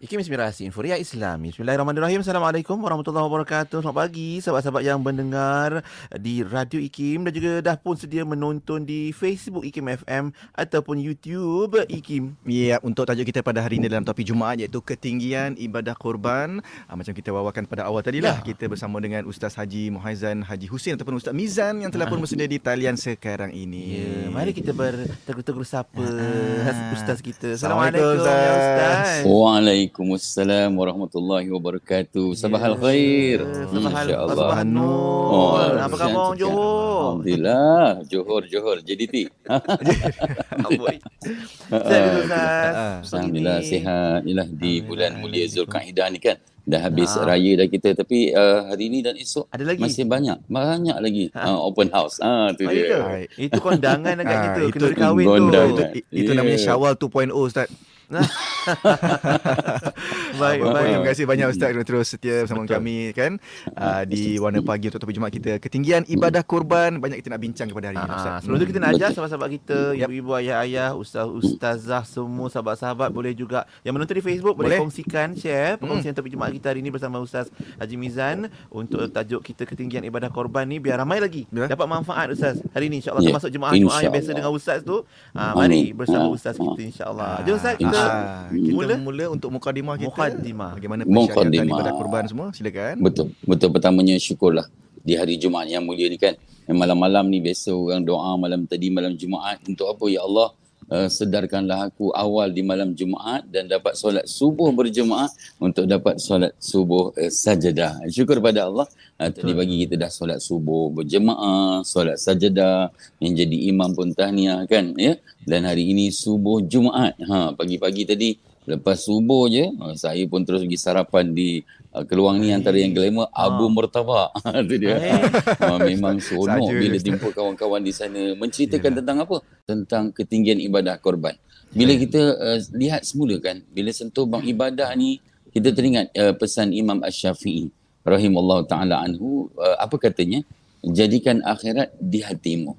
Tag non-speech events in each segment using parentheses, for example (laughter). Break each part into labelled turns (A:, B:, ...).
A: Ikim Inspirasi Inforia Islami. Bismillahirrahmanirrahim. Assalamualaikum warahmatullahi wabarakatuh. Selamat pagi sahabat-sahabat yang mendengar di Radio Ikim dan juga dah pun sedia menonton di Facebook Ikim FM ataupun YouTube Ikim.
B: Ya, untuk tajuk kita pada hari ini dalam topik Jumaat iaitu ketinggian ibadah korban. Ha, macam kita wawakan pada awal tadi lah. Ya. Kita bersama dengan Ustaz Haji Muhaizan Haji Husin ataupun Ustaz Mizan yang telah pun ah. bersedia di talian sekarang ini.
A: Ya, mari kita bertegur-tegur sapa ha. Ustaz kita. Assalamualaikum, Assalamualaikum Ustaz.
C: Ustaz. Waalaikumsalam. Waalaikumsalam warahmatullahi wabarakatuh. Sabah al khair.
A: Sabah al Sabah nur. Oh, apa khabar Johor?
C: Alhamdulillah. Johor, Johor. JDT. (laughs) (laughs) Alhamdulillah sihat. Inilah di bulan mulia Zulkaidah ni kan. Dah habis ha. raya dah kita tapi uh, hari ni dan esok
A: ada lagi
C: masih banyak banyak lagi ha. uh, open house ah tu dia
A: itu kondangan dekat kita kena kahwin tu
B: itu, itu yeah. namanya Syawal 2.0 ustaz (laughs) baik, baik. Terima kasih banyak Ustaz kerana terus setia bersama Betul. kami kan uh, di Warna Pagi untuk topik Jumaat kita. Ketinggian ibadah kurban banyak kita nak bincang kepada hari ini Ustaz.
A: Ah, sebelum tu kita nak ajar sahabat-sahabat kita, ibu-ibu, ayah-ayah, ustaz-ustazah semua sahabat-sahabat boleh juga yang menonton di Facebook boleh, boleh kongsikan, share perkongsian hmm. topik Jumaat kita hari ini bersama Ustaz Haji Mizan untuk tajuk kita ketinggian ibadah korban ni biar ramai lagi ya. dapat manfaat Ustaz hari ini insya-Allah ya. termasuk jemaah-jemaah yang biasa dengan Ustaz tu. Ha, mari bersama Ustaz kita insya-Allah. Jom Ustaz kita
B: Ah, kita mula mula untuk mukadimah kita.
A: Mukadimah.
B: Bagaimana persyaratan ibadah kurban semua? Silakan.
C: Betul. Betul pertamanya syukurlah di hari Jumaat yang mulia ni kan. Malam-malam ni biasa orang doa malam tadi malam Jumaat untuk apa ya Allah uh, sedarkanlah aku awal di malam Jumaat dan dapat solat subuh berjemaah untuk dapat solat subuh uh, sajadah. Syukur pada Allah uh, tadi bagi kita dah solat subuh berjemaah, solat sajadah yang jadi imam pun tahniah kan ya. Dan hari ini subuh Jumaat. Ha pagi-pagi tadi lepas subuh je saya pun terus pergi sarapan di uh, keluang ni antara yang glamour ha. Abu Murtabak (laughs) tu dia. Uh, memang seronok bila jumpa kawan-kawan di sana. Menceritakan yeah. tentang apa? Tentang ketinggian ibadah korban. Bila kita uh, lihat semula kan bila sentuh bang ibadah ni kita teringat uh, pesan Imam Ash-Syafi'i rahimallahu taala anhu uh, apa katanya? Jadikan akhirat di hatimu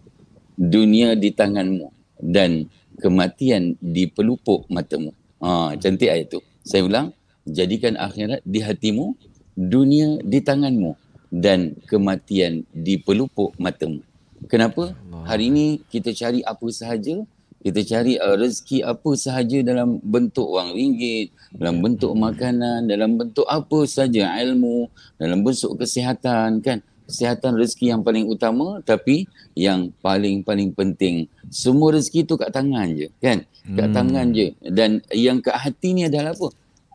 C: dunia di tanganmu dan kematian di pelupuk matamu ha cantik ayat tu saya ulang jadikan akhirat di hatimu, dunia di tanganmu dan kematian di pelupuk matamu. Kenapa? Hari ini kita cari apa sahaja, kita cari uh, rezeki apa sahaja dalam bentuk wang ringgit, dalam bentuk makanan, dalam bentuk apa sahaja ilmu, dalam bentuk kesihatan kan. Kesihatan rezeki yang paling utama tapi yang paling-paling penting semua rezeki tu kat tangan je kan. Kat hmm. tangan je dan yang kat hati ni adalah apa?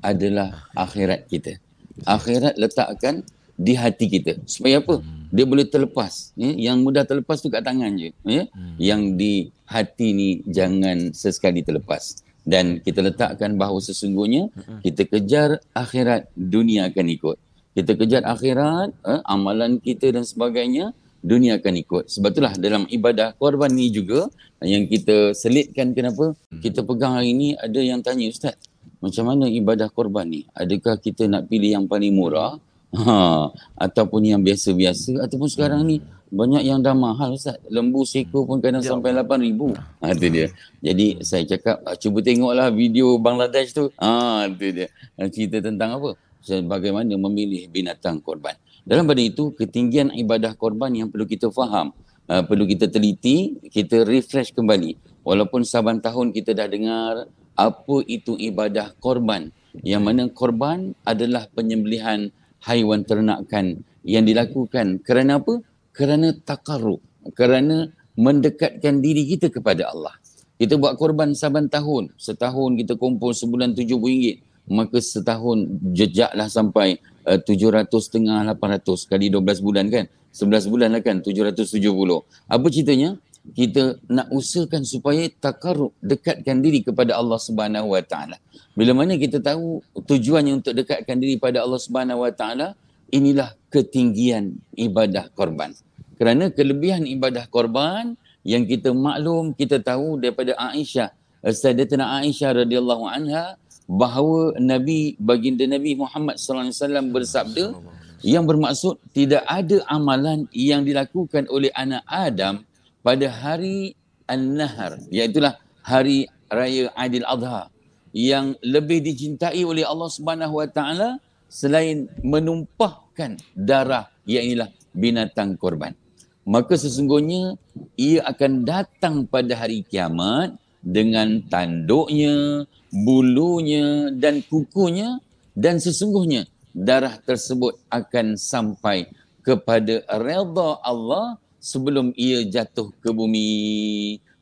C: adalah akhirat kita. Akhirat letakkan di hati kita. Supaya apa? Dia boleh terlepas. Ya? Yang mudah terlepas tu kat tangan je. Ya? Yang di hati ni jangan sesekali terlepas. Dan kita letakkan bahawa sesungguhnya kita kejar akhirat, dunia akan ikut. Kita kejar akhirat, eh, amalan kita dan sebagainya, dunia akan ikut. Sebab itulah dalam ibadah korban ni juga yang kita selitkan kenapa? Kita pegang hari ini ada yang tanya, Ustaz, macam mana ibadah korban ni? Adakah kita nak pilih yang paling murah ha, ataupun yang biasa-biasa ataupun sekarang ni banyak yang dah mahal Ustaz. Lembu seko pun kadang ya. sampai 8000. Ha tu dia. Jadi saya cakap ah, cuba tengoklah video Bangladesh tu. Ha tu dia. Cerita tentang apa? Bagaimana memilih binatang korban. Dalam pada itu ketinggian ibadah korban yang perlu kita faham, uh, perlu kita teliti, kita refresh kembali. Walaupun saban tahun kita dah dengar apa itu ibadah korban yang mana korban adalah penyembelihan haiwan ternakan yang dilakukan kerana apa? Kerana takarrub, kerana mendekatkan diri kita kepada Allah. Kita buat korban saban tahun, setahun kita kumpul sebulan tujuh ringgit, maka setahun jejaklah sampai uh, tujuh ratus setengah lapan ratus kali dua belas bulan kan? Sebelas bulan lah kan? Tujuh ratus tujuh puluh. Apa ceritanya? kita nak usahakan supaya takarrub dekatkan diri kepada Allah Subhanahu Wa Taala. Bila mana kita tahu tujuannya untuk dekatkan diri pada Allah Subhanahu Wa Taala, inilah ketinggian ibadah korban. Kerana kelebihan ibadah korban yang kita maklum, kita tahu daripada Aisyah, Sayyidatina Aisyah radhiyallahu anha bahawa Nabi baginda Nabi Muhammad sallallahu alaihi wasallam bersabda yang bermaksud tidak ada amalan yang dilakukan oleh anak Adam pada hari An-Nahar, iaitu hari Raya Aidil Adha, yang lebih dicintai oleh Allah Subhanahu Wa Taala selain menumpahkan darah ialah binatang korban. Maka sesungguhnya ia akan datang pada hari kiamat dengan tanduknya, bulunya dan kukunya dan sesungguhnya darah tersebut akan sampai kepada redha Allah sebelum ia jatuh ke bumi.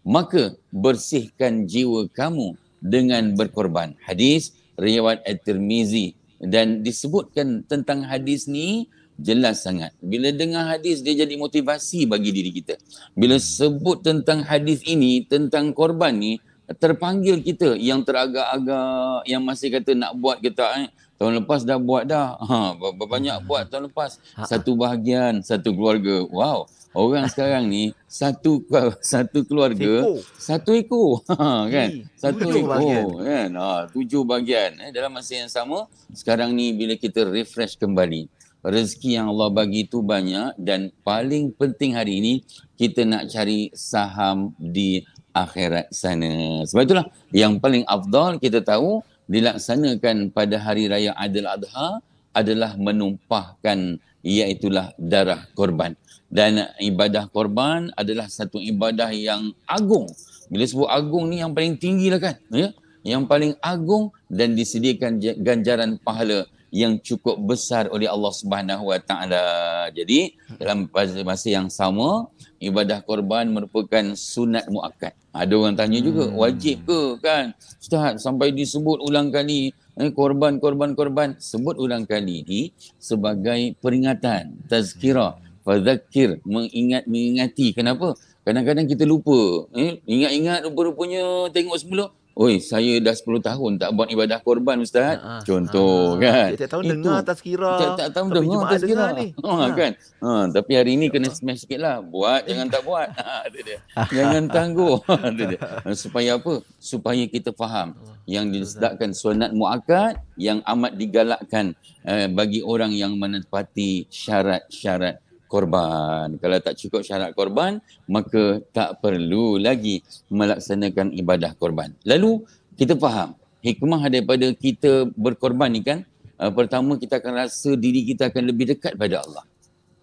C: Maka bersihkan jiwa kamu dengan berkorban. Hadis riwayat At-Tirmizi dan disebutkan tentang hadis ni jelas sangat. Bila dengar hadis dia jadi motivasi bagi diri kita. Bila sebut tentang hadis ini, tentang korban ni, terpanggil kita yang teragak-agak, yang masih kata nak buat kita eh, tahun lepas dah buat dah. Ha, banyak buat tahun lepas. Ha, ha. Satu bahagian, satu keluarga. Wow. Orang sekarang ni satu satu keluarga Seko. satu ekor (laughs) ha, kan satu tujuh ekor bahagian. kan ha, tujuh bahagian eh, dalam masa yang sama sekarang ni bila kita refresh kembali rezeki yang Allah bagi itu banyak dan paling penting hari ini kita nak cari saham di akhirat sana sebab itulah yang paling afdal kita tahu dilaksanakan pada hari raya Adil Adha adalah menumpahkan iaitulah darah korban dan ibadah korban adalah satu ibadah yang agung. Bila sebut agung ni yang paling tinggi lah kan. Ya? Yang paling agung dan disediakan ganjaran pahala yang cukup besar oleh Allah Subhanahu Wa Taala. Jadi dalam masa yang sama ibadah korban merupakan sunat muakkad. Ada orang tanya juga hmm. wajib ke kan? Ustaz sampai disebut ulang kali eh, korban korban korban sebut ulang kali ni sebagai peringatan tazkirah fadzakir mengingat mengingati kenapa kadang-kadang kita lupa eh ingat-ingat rupa-rupanya tengok semula Oi, saya dah 10 tahun tak buat ibadah korban ustaz. Ha, Contoh ha, kan.
A: Tak tahu dengar tazkirah.
C: Tak tak tahu dengar tazkirah ni. Ha, kan. Ha, tapi hari ini kena smash sikitlah. Buat jangan tak buat. Ha, dia. (laughs) jangan tangguh. dia. Supaya apa? Supaya kita faham yang disedakkan sunat muakkad yang amat digalakkan eh, bagi orang yang menepati syarat-syarat korban. Kalau tak cukup syarat korban, maka tak perlu lagi melaksanakan ibadah korban. Lalu kita faham hikmah daripada kita berkorban ni kan, uh, pertama kita akan rasa diri kita akan lebih dekat pada Allah.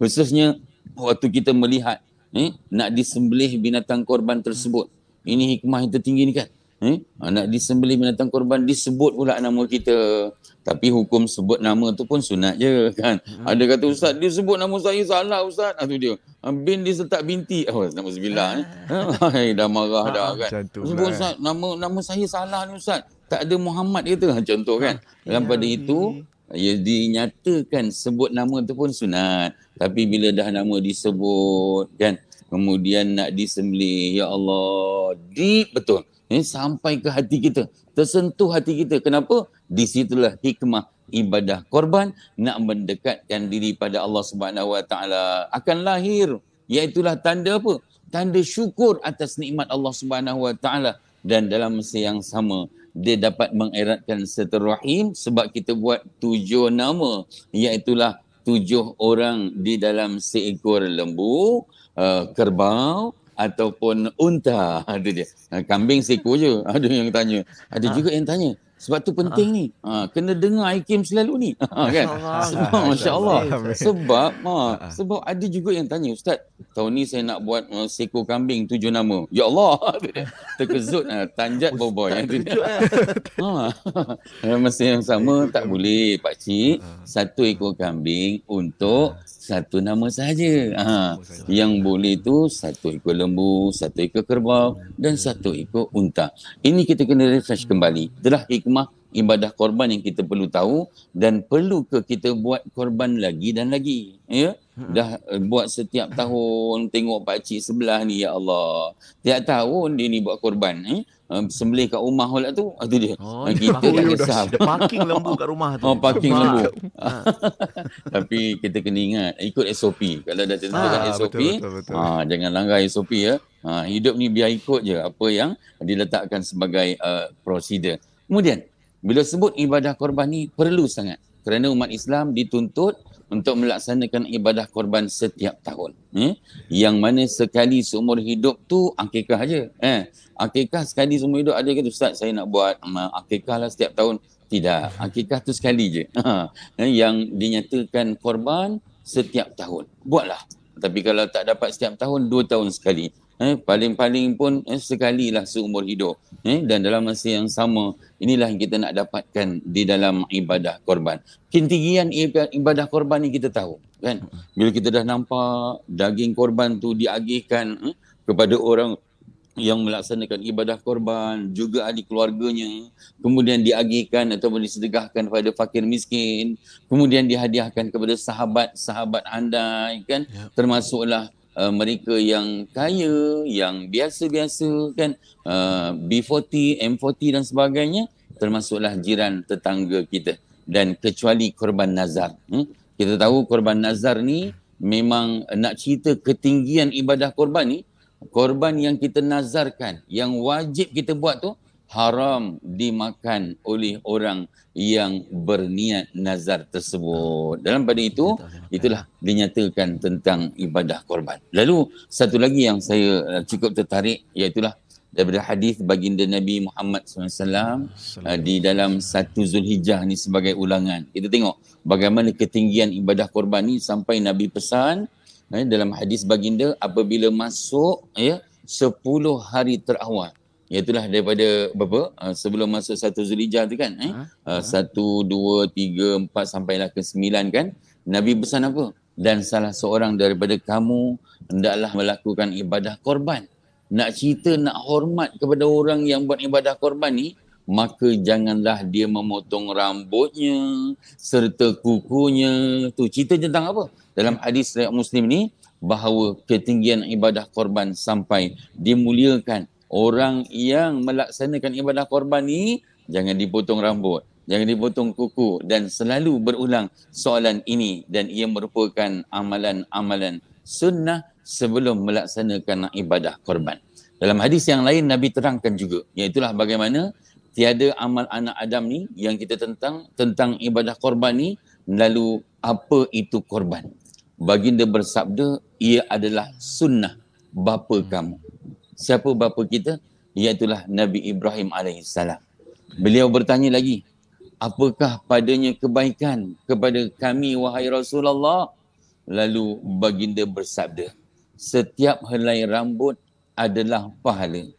C: Khususnya waktu kita melihat eh, nak disembelih binatang korban tersebut. Ini hikmah yang tertinggi ni kan. Eh, nak disembelih binatang korban disebut pula nama kita. Tapi hukum sebut nama tu pun sunat je (laughs) kan. Hmm. Ada kata ustaz dia sebut nama saya salah ustaz. Ah tu dia. Ah, bin dia setak binti. Oh nama sebilah eh. (laughs) Hai dah marah dah ah, kan. Sebut lah. ustaz nama nama saya salah ni ustaz. Tak ada Muhammad kata contoh kan. Dalam pada itu ya dinyatakan sebut nama tu pun sunat. Tapi bila dah nama disebut kan kemudian nak disembelih ya Allah deep betul. Eh, sampai ke hati kita. Tersentuh hati kita. Kenapa? di situlah hikmah ibadah korban nak mendekatkan diri pada Allah Subhanahu Wa Taala akan lahir iaitulah tanda apa tanda syukur atas nikmat Allah Subhanahu Wa Taala dan dalam masa yang sama dia dapat mengeratkan seterahim sebab kita buat tujuh nama iaitulah tujuh orang di dalam seekor lembu uh, kerbau ataupun unta (laughs) ada dia kambing seekor je (laughs) ada yang tanya ada ha. juga yang tanya sebab tu penting ha. ni. Ha, kena dengar Hakim selalu ni. (laughs) Ha, kan? Sebab masya-Allah. Sebab ha, sebab ada juga yang tanya, "Ustaz, tahun ni saya nak buat uh, seko kambing tujuh nama." Ya Allah. Terkejut ha, tanjat boboy yang tu. Ha. Masa yang sama tak boleh pak cik satu ekor kambing untuk satu nama saja. Ha. Yang boleh tu satu ekor lembu, satu ekor kerbau dan satu ekor unta. Ini kita kena refresh kembali. Itulah hikmah ibadah korban yang kita perlu tahu dan perlu ke kita buat korban lagi dan lagi ya hmm. dah uh, buat setiap tahun tengok pak cik sebelah ni ya Allah tiap tahun dia ni buat korban eh sembelih kat rumah pula tu itu dia. Oh, kita tak kisah
A: ada parking lembu kat rumah tu.
C: Oh parking lembu. (laughs) Tapi kita kena ingat ikut SOP kalau dah tentukan ha, SOP betul, betul, betul. Ha, jangan langgar SOP ya. Ha, hidup ni biar ikut je apa yang diletakkan sebagai uh, prosedur. Kemudian bila sebut ibadah korban ni perlu sangat. Kerana umat Islam dituntut untuk melaksanakan ibadah korban setiap tahun. Eh? Yang mana sekali seumur hidup tu akikah aja. Eh? Akikah sekali seumur hidup ada ke Ustaz saya nak buat akikah lah setiap tahun. Tidak. Akikah tu sekali je. (laughs) Eh? Yang dinyatakan korban setiap tahun. Buatlah. Tapi kalau tak dapat setiap tahun, dua tahun sekali. Eh, paling-paling pun eh, sekali lah seumur hidup. Eh, dan dalam masa yang sama, inilah yang kita nak dapatkan di dalam ibadah korban. Ketinggian ibadah korban ni kita tahu. kan? Bila kita dah nampak daging korban tu diagihkan eh, kepada orang yang melaksanakan ibadah korban, juga ahli keluarganya, kemudian diagihkan ataupun disedekahkan kepada fakir miskin, kemudian dihadiahkan kepada sahabat-sahabat anda, kan? Ya. Termasuklah uh, mereka yang kaya, yang biasa-biasa kan, uh, B40, M40 dan sebagainya, termasuklah jiran tetangga kita dan kecuali korban nazar. Hmm? Kita tahu korban nazar ni memang nak cerita ketinggian ibadah korban ni, korban yang kita nazarkan, yang wajib kita buat tu, haram dimakan oleh orang yang berniat nazar tersebut. Dalam pada itu, itulah dinyatakan tentang ibadah korban. Lalu satu lagi yang saya uh, cukup tertarik iaitulah daripada hadis baginda Nabi Muhammad SAW uh, di dalam satu Zulhijjah ni sebagai ulangan. Kita tengok bagaimana ketinggian ibadah korban ni sampai Nabi pesan eh, dalam hadis baginda apabila masuk ya 10 hari terawal Itulah daripada berapa? Uh, sebelum masuk satu Zulhijjah tu kan? Eh? Uh, satu, dua, tiga, empat sampailah ke sembilan kan? Nabi pesan apa? Dan salah seorang daripada kamu hendaklah melakukan ibadah korban. Nak cerita, nak hormat kepada orang yang buat ibadah korban ni, maka janganlah dia memotong rambutnya serta kukunya. Tu cerita tentang apa? Dalam hadis riwayat Muslim ni bahawa ketinggian ibadah korban sampai dimuliakan orang yang melaksanakan ibadah korban ni jangan dipotong rambut, jangan dipotong kuku dan selalu berulang soalan ini dan ia merupakan amalan-amalan sunnah sebelum melaksanakan ibadah korban. Dalam hadis yang lain Nabi terangkan juga iaitu bagaimana tiada amal anak Adam ni yang kita tentang tentang ibadah korban ni lalu apa itu korban. Baginda bersabda ia adalah sunnah bapa kamu siapa bapa kita? Iaitulah Nabi Ibrahim AS. Beliau bertanya lagi, apakah padanya kebaikan kepada kami wahai Rasulullah? Lalu baginda bersabda, setiap helai rambut adalah pahala.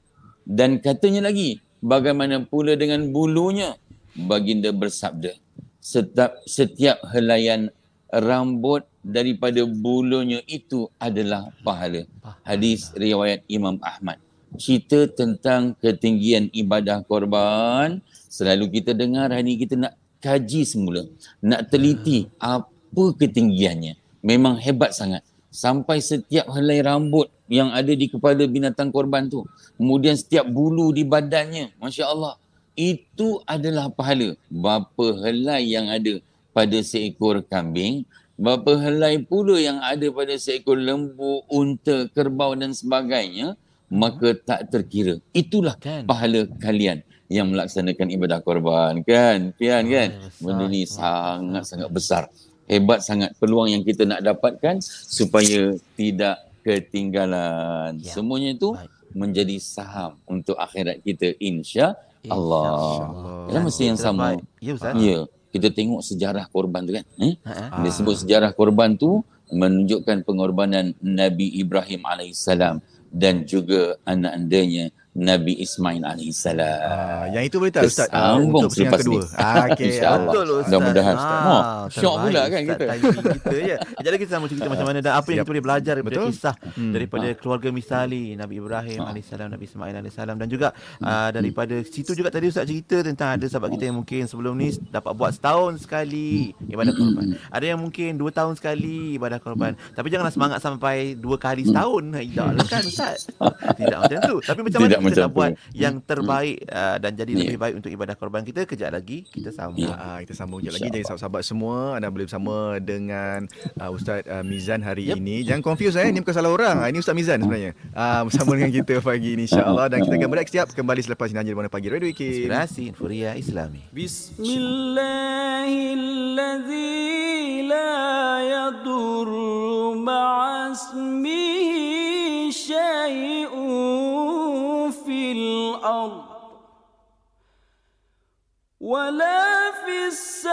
C: Dan katanya lagi, bagaimana pula dengan bulunya? Baginda bersabda, setiap, setiap helaian rambut daripada bulunya itu adalah pahala. Hadis riwayat Imam Ahmad. Cerita tentang ketinggian ibadah korban. Selalu kita dengar hari ini kita nak kaji semula. Nak teliti apa ketinggiannya. Memang hebat sangat. Sampai setiap helai rambut yang ada di kepala binatang korban tu. Kemudian setiap bulu di badannya. Masya Allah. Itu adalah pahala. Berapa helai yang ada pada seekor kambing, berapa helai pula yang ada pada seekor lembu, unta, kerbau dan sebagainya, maka tak terkira. Itulah kan. pahala kalian yang melaksanakan ibadah korban. Kan? Pian kan? Benda ni sangat-sangat besar. Hebat sangat peluang yang kita nak dapatkan supaya tidak ketinggalan. Ya. Semuanya itu Baik. menjadi saham untuk akhirat kita insya Allah. Dalam masa yang sama. Ya, Ustaz. Ya kita tengok sejarah korban tu kan. Eh? Ha. Dia sebut sejarah korban tu menunjukkan pengorbanan Nabi Ibrahim alaihissalam dan juga anak-andanya Nabi Ismail AS. Ah,
B: yang itu boleh tak Ustaz? Ah, untuk yang kedua. Ah,
C: okay. InsyaAllah. Betul Ustaz. Mudah-mudahan Ustaz. Ah, oh, syok pula kan Ustaz kita.
A: kita ya. Jadi kita sama cerita macam mana dan apa yang kita boleh belajar daripada Betul? kisah hmm. daripada ah. keluarga misali Nabi Ibrahim ah. AS, Nabi Ismail AS dan juga hmm. uh, daripada situ juga tadi Ustaz cerita tentang ada sahabat kita yang mungkin sebelum ni dapat buat setahun sekali ibadah korban. Ada yang mungkin dua tahun sekali ibadah korban. Tapi janganlah semangat sampai dua kali setahun. Tidak lah kan Ustaz. (laughs) Tidak macam tu. Tapi macam mana kita nak buat yang hmm. terbaik uh, dan jadi yeah. lebih baik untuk ibadah korban kita kejap lagi kita sambung. Yeah.
B: uh, kita sambung kejap lagi. Jadi sahabat-sahabat semua anda boleh bersama dengan uh, Ustaz uh, Mizan hari yep. ini. Jangan confuse eh. Ini bukan salah orang. Uh, ini Ustaz Mizan sebenarnya. Uh, bersama dengan kita pagi ini insyaAllah. Dan kita akan berehat siap kembali selepas ini di mana pagi. Radio Wiki?
A: Inspirasi Inforia Islami.
D: Bismillahirrahmanirrahim الأرض ولا في السماء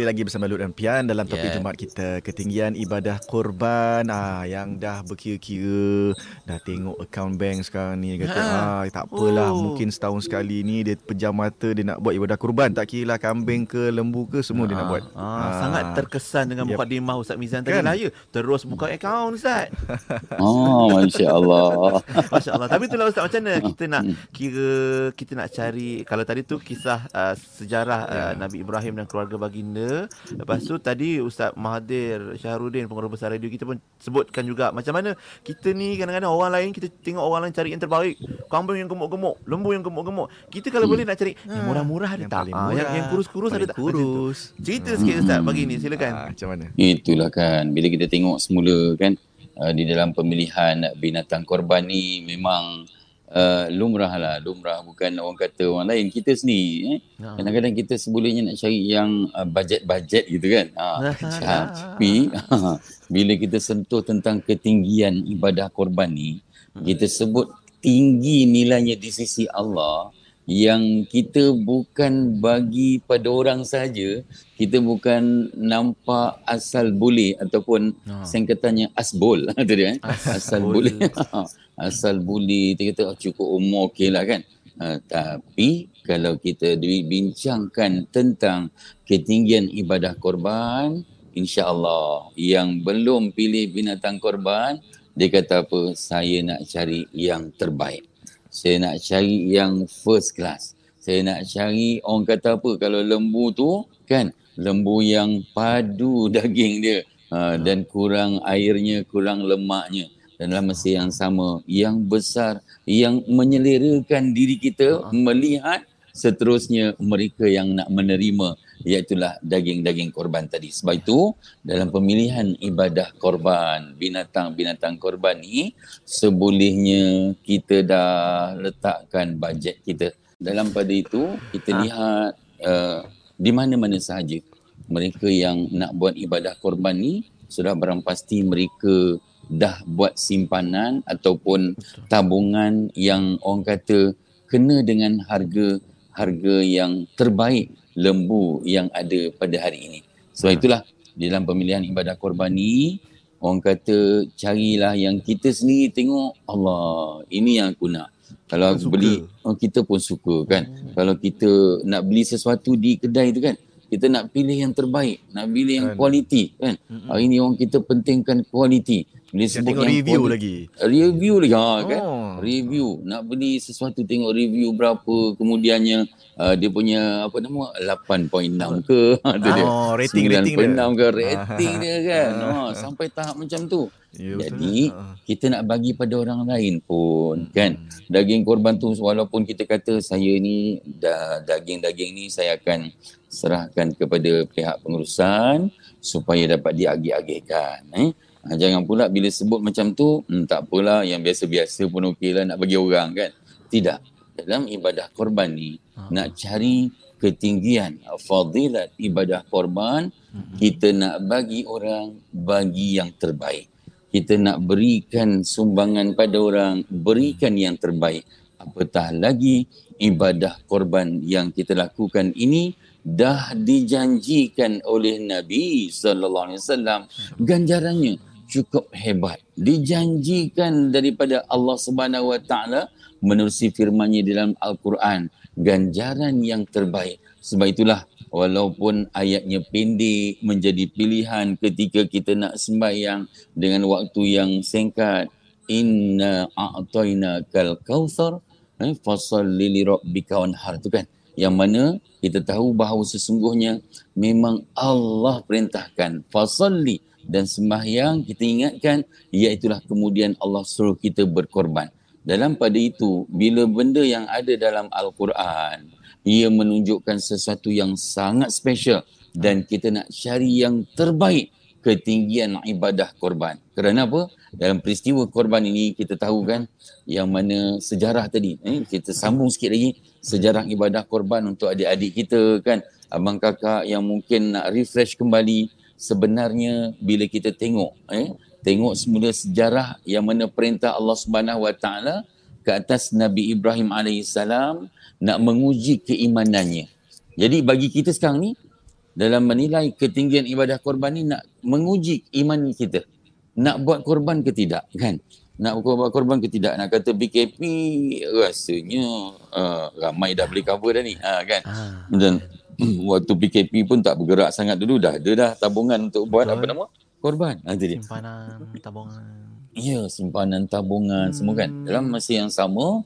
B: Kembali lagi bersama Lut dan Pian dalam topik
A: Yeah.
B: Jumaat kita ketinggian ibadah korban ah yang dah berkira-kira dah tengok akaun bank sekarang ni kata ah tak apalah
A: Oh.
B: mungkin setahun sekali ni dia pejam mata dia nak buat ibadah korban tak kira lah kambing ke lembu ke semua dia nak buat.
A: Ah, sangat terkesan dengan
B: Yep.
A: mukadimah Ustaz Mizan tadi
B: Kan?
A: lah ya. Terus buka akaun Ustaz.
C: Oh, Masya Allah.
A: Masya Allah. Tapi itulah Ustaz macam mana kita nak kira kita nak cari kalau tadi tu kisah uh, sejarah uh, Nabi Ibrahim dan keluarga baginda. Lepas tu tadi Ustaz Mahathir Syahrudin pengurus besar radio kita pun sebutkan juga macam mana kita ni kadang-kadang orang lain kita tengok orang lain cari yang terbaik. Kambing yang gemuk-gemuk, lembu yang gemuk-gemuk. Kita kalau boleh nak cari yang murah-murah ada
B: Yang
A: tak? Ah, yang,
B: murah,
A: yang kurus-kurus ada tak?
B: Kurus.
A: Cerita sikit Ustaz bagi ni silakan.
B: Ah, macam mana?
C: Itulah kan. Bila kita tengok semula kan uh, di dalam pemilihan binatang korban ni memang uh, lumrah lah. Lumrah bukan orang kata orang lain. Kita sendiri eh.
A: Ha.
C: Kadang-kadang kita sebulanya nak cari yang uh, bajet-bajet gitu kan. Ha. ha. (laughs) Tapi (laughs) bila kita sentuh tentang ketinggian ibadah korban ni, kita sebut tinggi nilainya di sisi Allah yang kita bukan bagi pada orang saja, kita bukan nampak asal boleh ataupun
A: Ha.
C: singkatannya asbol (laughs) tu dia eh. Asal boleh. Asal boleh kita kata oh, cukup umur okey lah kan. Uh, tapi kalau kita dibincangkan tentang ketinggian ibadah korban, insya-Allah yang belum pilih binatang korban, dia kata apa? Saya nak cari yang terbaik. Saya nak cari yang first class. Saya nak cari orang kata apa kalau lembu tu kan lembu yang padu (laughs) daging dia uh, dan kurang airnya, kurang lemaknya dan dalam masa yang sama yang besar yang menyelerakan diri kita melihat seterusnya mereka yang nak menerima iaitulah daging-daging korban tadi. Sebab itu dalam pemilihan ibadah korban, binatang-binatang korban ni sebolehnya kita dah letakkan bajet kita. Dalam pada itu kita
A: Ha.
C: lihat uh, di mana-mana sahaja mereka yang nak buat ibadah korban ni sudah barang pasti mereka dah buat simpanan ataupun tabungan yang orang kata kena dengan harga harga yang terbaik lembu yang ada pada hari ini. Sebab itulah di dalam pemilihan ibadah korban ni orang kata carilah yang kita sendiri tengok Allah ini yang aku nak. Kalau aku
A: suka.
C: beli oh, kita pun suka kan. Kalau kita nak beli sesuatu di kedai tu kan kita nak pilih yang terbaik, nak pilih yang
B: Kan.
C: kualiti kan. Hari ni orang kita pentingkan kualiti.
B: Dia tengok review lagi.
C: Review lagi ha, kan.
B: Oh.
C: Review nak beli sesuatu tengok review berapa kemudiannya uh, dia punya apa nama 8.6 ke (laughs) ha, tu dia.
B: Oh, rating rating dia.
C: 9.6 ke rating dia kan. (laughs) Ha, sampai tahap macam tu.
B: Ya, betul.
C: Jadi
B: Ha.
C: kita nak bagi pada orang lain pun kan. Daging korban tu walaupun kita kata saya ni dah daging-daging ni saya akan serahkan kepada pihak pengurusan supaya dapat diagih-agihkan eh. Ha, jangan pula bila sebut macam tu, hmm, tak apalah yang biasa-biasa pun okeylah nak bagi orang kan. Tidak. Dalam ibadah korban ni nak cari ketinggian fadilat ibadah korban, kita nak bagi orang bagi yang terbaik. Kita nak berikan sumbangan pada orang, berikan yang terbaik. Apatah lagi ibadah korban yang kita lakukan ini dah dijanjikan oleh Nabi sallallahu alaihi wasallam ganjarannya cukup hebat. Dijanjikan daripada Allah Subhanahu wa taala menerusi firman-Nya dalam Al-Quran. Ganjaran yang terbaik. Sebab itulah walaupun ayatnya pendek menjadi pilihan ketika kita nak sembahyang dengan waktu yang singkat inna a'tayna kal kautsar eh, fasalli li rabbika wanhar. Tu kan? Yang mana kita tahu bahawa sesungguhnya memang Allah perintahkan fasalli dan sembahyang kita ingatkan iaitulah kemudian Allah suruh kita berkorban dalam pada itu bila benda yang ada dalam al-Quran ia menunjukkan sesuatu yang sangat special dan kita nak cari yang terbaik ketinggian ibadah korban. Kerana apa? Dalam peristiwa korban ini kita tahu kan yang mana sejarah tadi. Eh, kita sambung sikit lagi sejarah ibadah korban untuk adik-adik kita kan. Abang kakak yang mungkin nak refresh kembali sebenarnya bila kita tengok eh tengok semula sejarah yang mana perintah Allah Subhanahu Wa Taala ke atas Nabi Ibrahim alaihissalam nak menguji keimanannya. Jadi bagi kita sekarang ni dalam menilai ketinggian ibadah korban ni nak menguji iman kita. Nak buat korban ke tidak kan? Nak buat korban ke tidak? Nak kata BKP rasanya uh, ramai dah beli cover dah ni uh, kan? Ah. Dan waktu PKP pun tak bergerak sangat dulu dah. Ada dah tabungan untuk buat Betul. apa nama? Korban. Ha, jadi.
A: Simpanan tabungan.
C: Ya, simpanan tabungan hmm. semua kan. Dalam masa yang sama,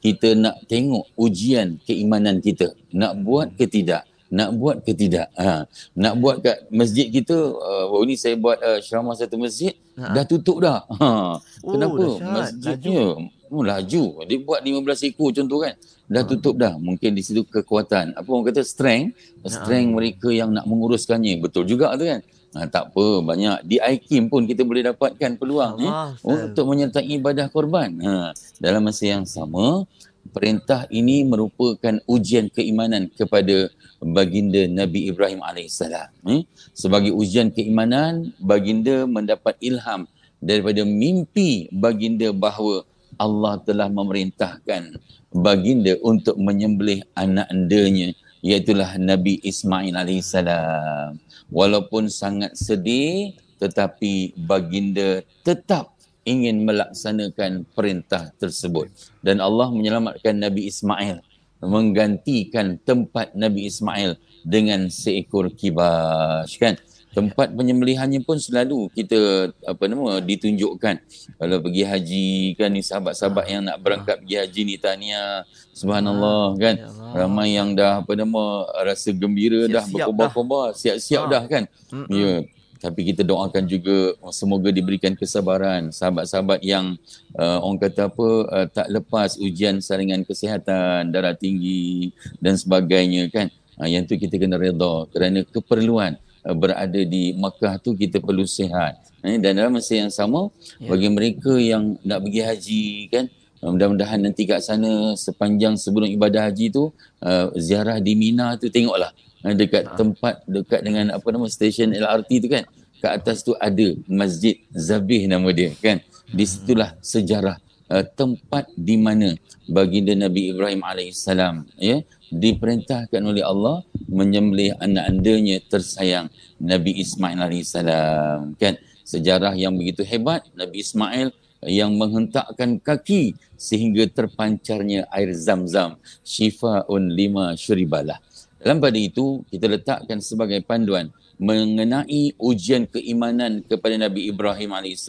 C: kita nak tengok ujian keimanan kita. Nak buat ke tidak? nak buat ke tidak ha. nak buat kat masjid kita uh, baru ni saya buat uh, ceramah satu masjid ha. dah tutup dah ha. oh, kenapa masjidnya laju. Oh, laju dia buat 15 ekor contoh kan dah ha. tutup dah mungkin di situ kekuatan apa orang kata strength ha. strength mereka yang nak menguruskannya betul juga tu kan ha, tak apa banyak di IKIM pun kita boleh dapatkan peluang ha. eh, untuk menyertai ibadah korban ha. dalam masa yang sama perintah ini merupakan ujian keimanan kepada baginda Nabi Ibrahim alaihissalam. Eh? Sebagai ujian keimanan, baginda mendapat ilham daripada mimpi baginda bahawa Allah telah memerintahkan baginda untuk menyembelih anak andanya iaitulah Nabi Ismail alaihissalam. Walaupun sangat sedih tetapi baginda tetap ingin melaksanakan perintah tersebut dan Allah menyelamatkan Nabi Ismail menggantikan tempat Nabi Ismail dengan seekor kibas kan tempat penyembelihannya pun selalu kita apa nama ditunjukkan. Kalau pergi haji kan ni sahabat-sahabat yang nak berangkat pergi haji ni tanya subhanallah kan? ya ramai yang dah apa nama rasa gembira dah berkobar-kobar siap-siap dah kan? Ya. Tapi kita doakan juga semoga diberikan kesabaran. Sahabat-sahabat yang uh, orang kata apa uh, tak lepas ujian saringan kesihatan darah tinggi dan sebagainya kan? Uh, yang tu kita kena redha kerana keperluan berada di Makkah tu kita perlu sihat eh, dan dalam masa yang sama yeah. bagi mereka yang nak pergi haji kan uh, mudah-mudahan nanti kat sana sepanjang sebelum ibadah haji tu uh, ziarah di Mina tu tengoklah Eh, dekat ha. tempat dekat dengan apa nama stesen LRT tu kan kat atas tu ada Masjid Zabih nama dia kan di situlah sejarah uh, tempat di mana baginda Nabi Ibrahim alaihissalam ya diperintahkan oleh Allah menyembelih anak andanya tersayang Nabi Ismail alaihissalam kan? Sejarah yang begitu hebat Nabi Ismail yang menghentakkan kaki sehingga terpancarnya air zam-zam. Syifaun lima syuribalah. Dalam pada itu, kita letakkan sebagai panduan mengenai ujian keimanan kepada Nabi Ibrahim AS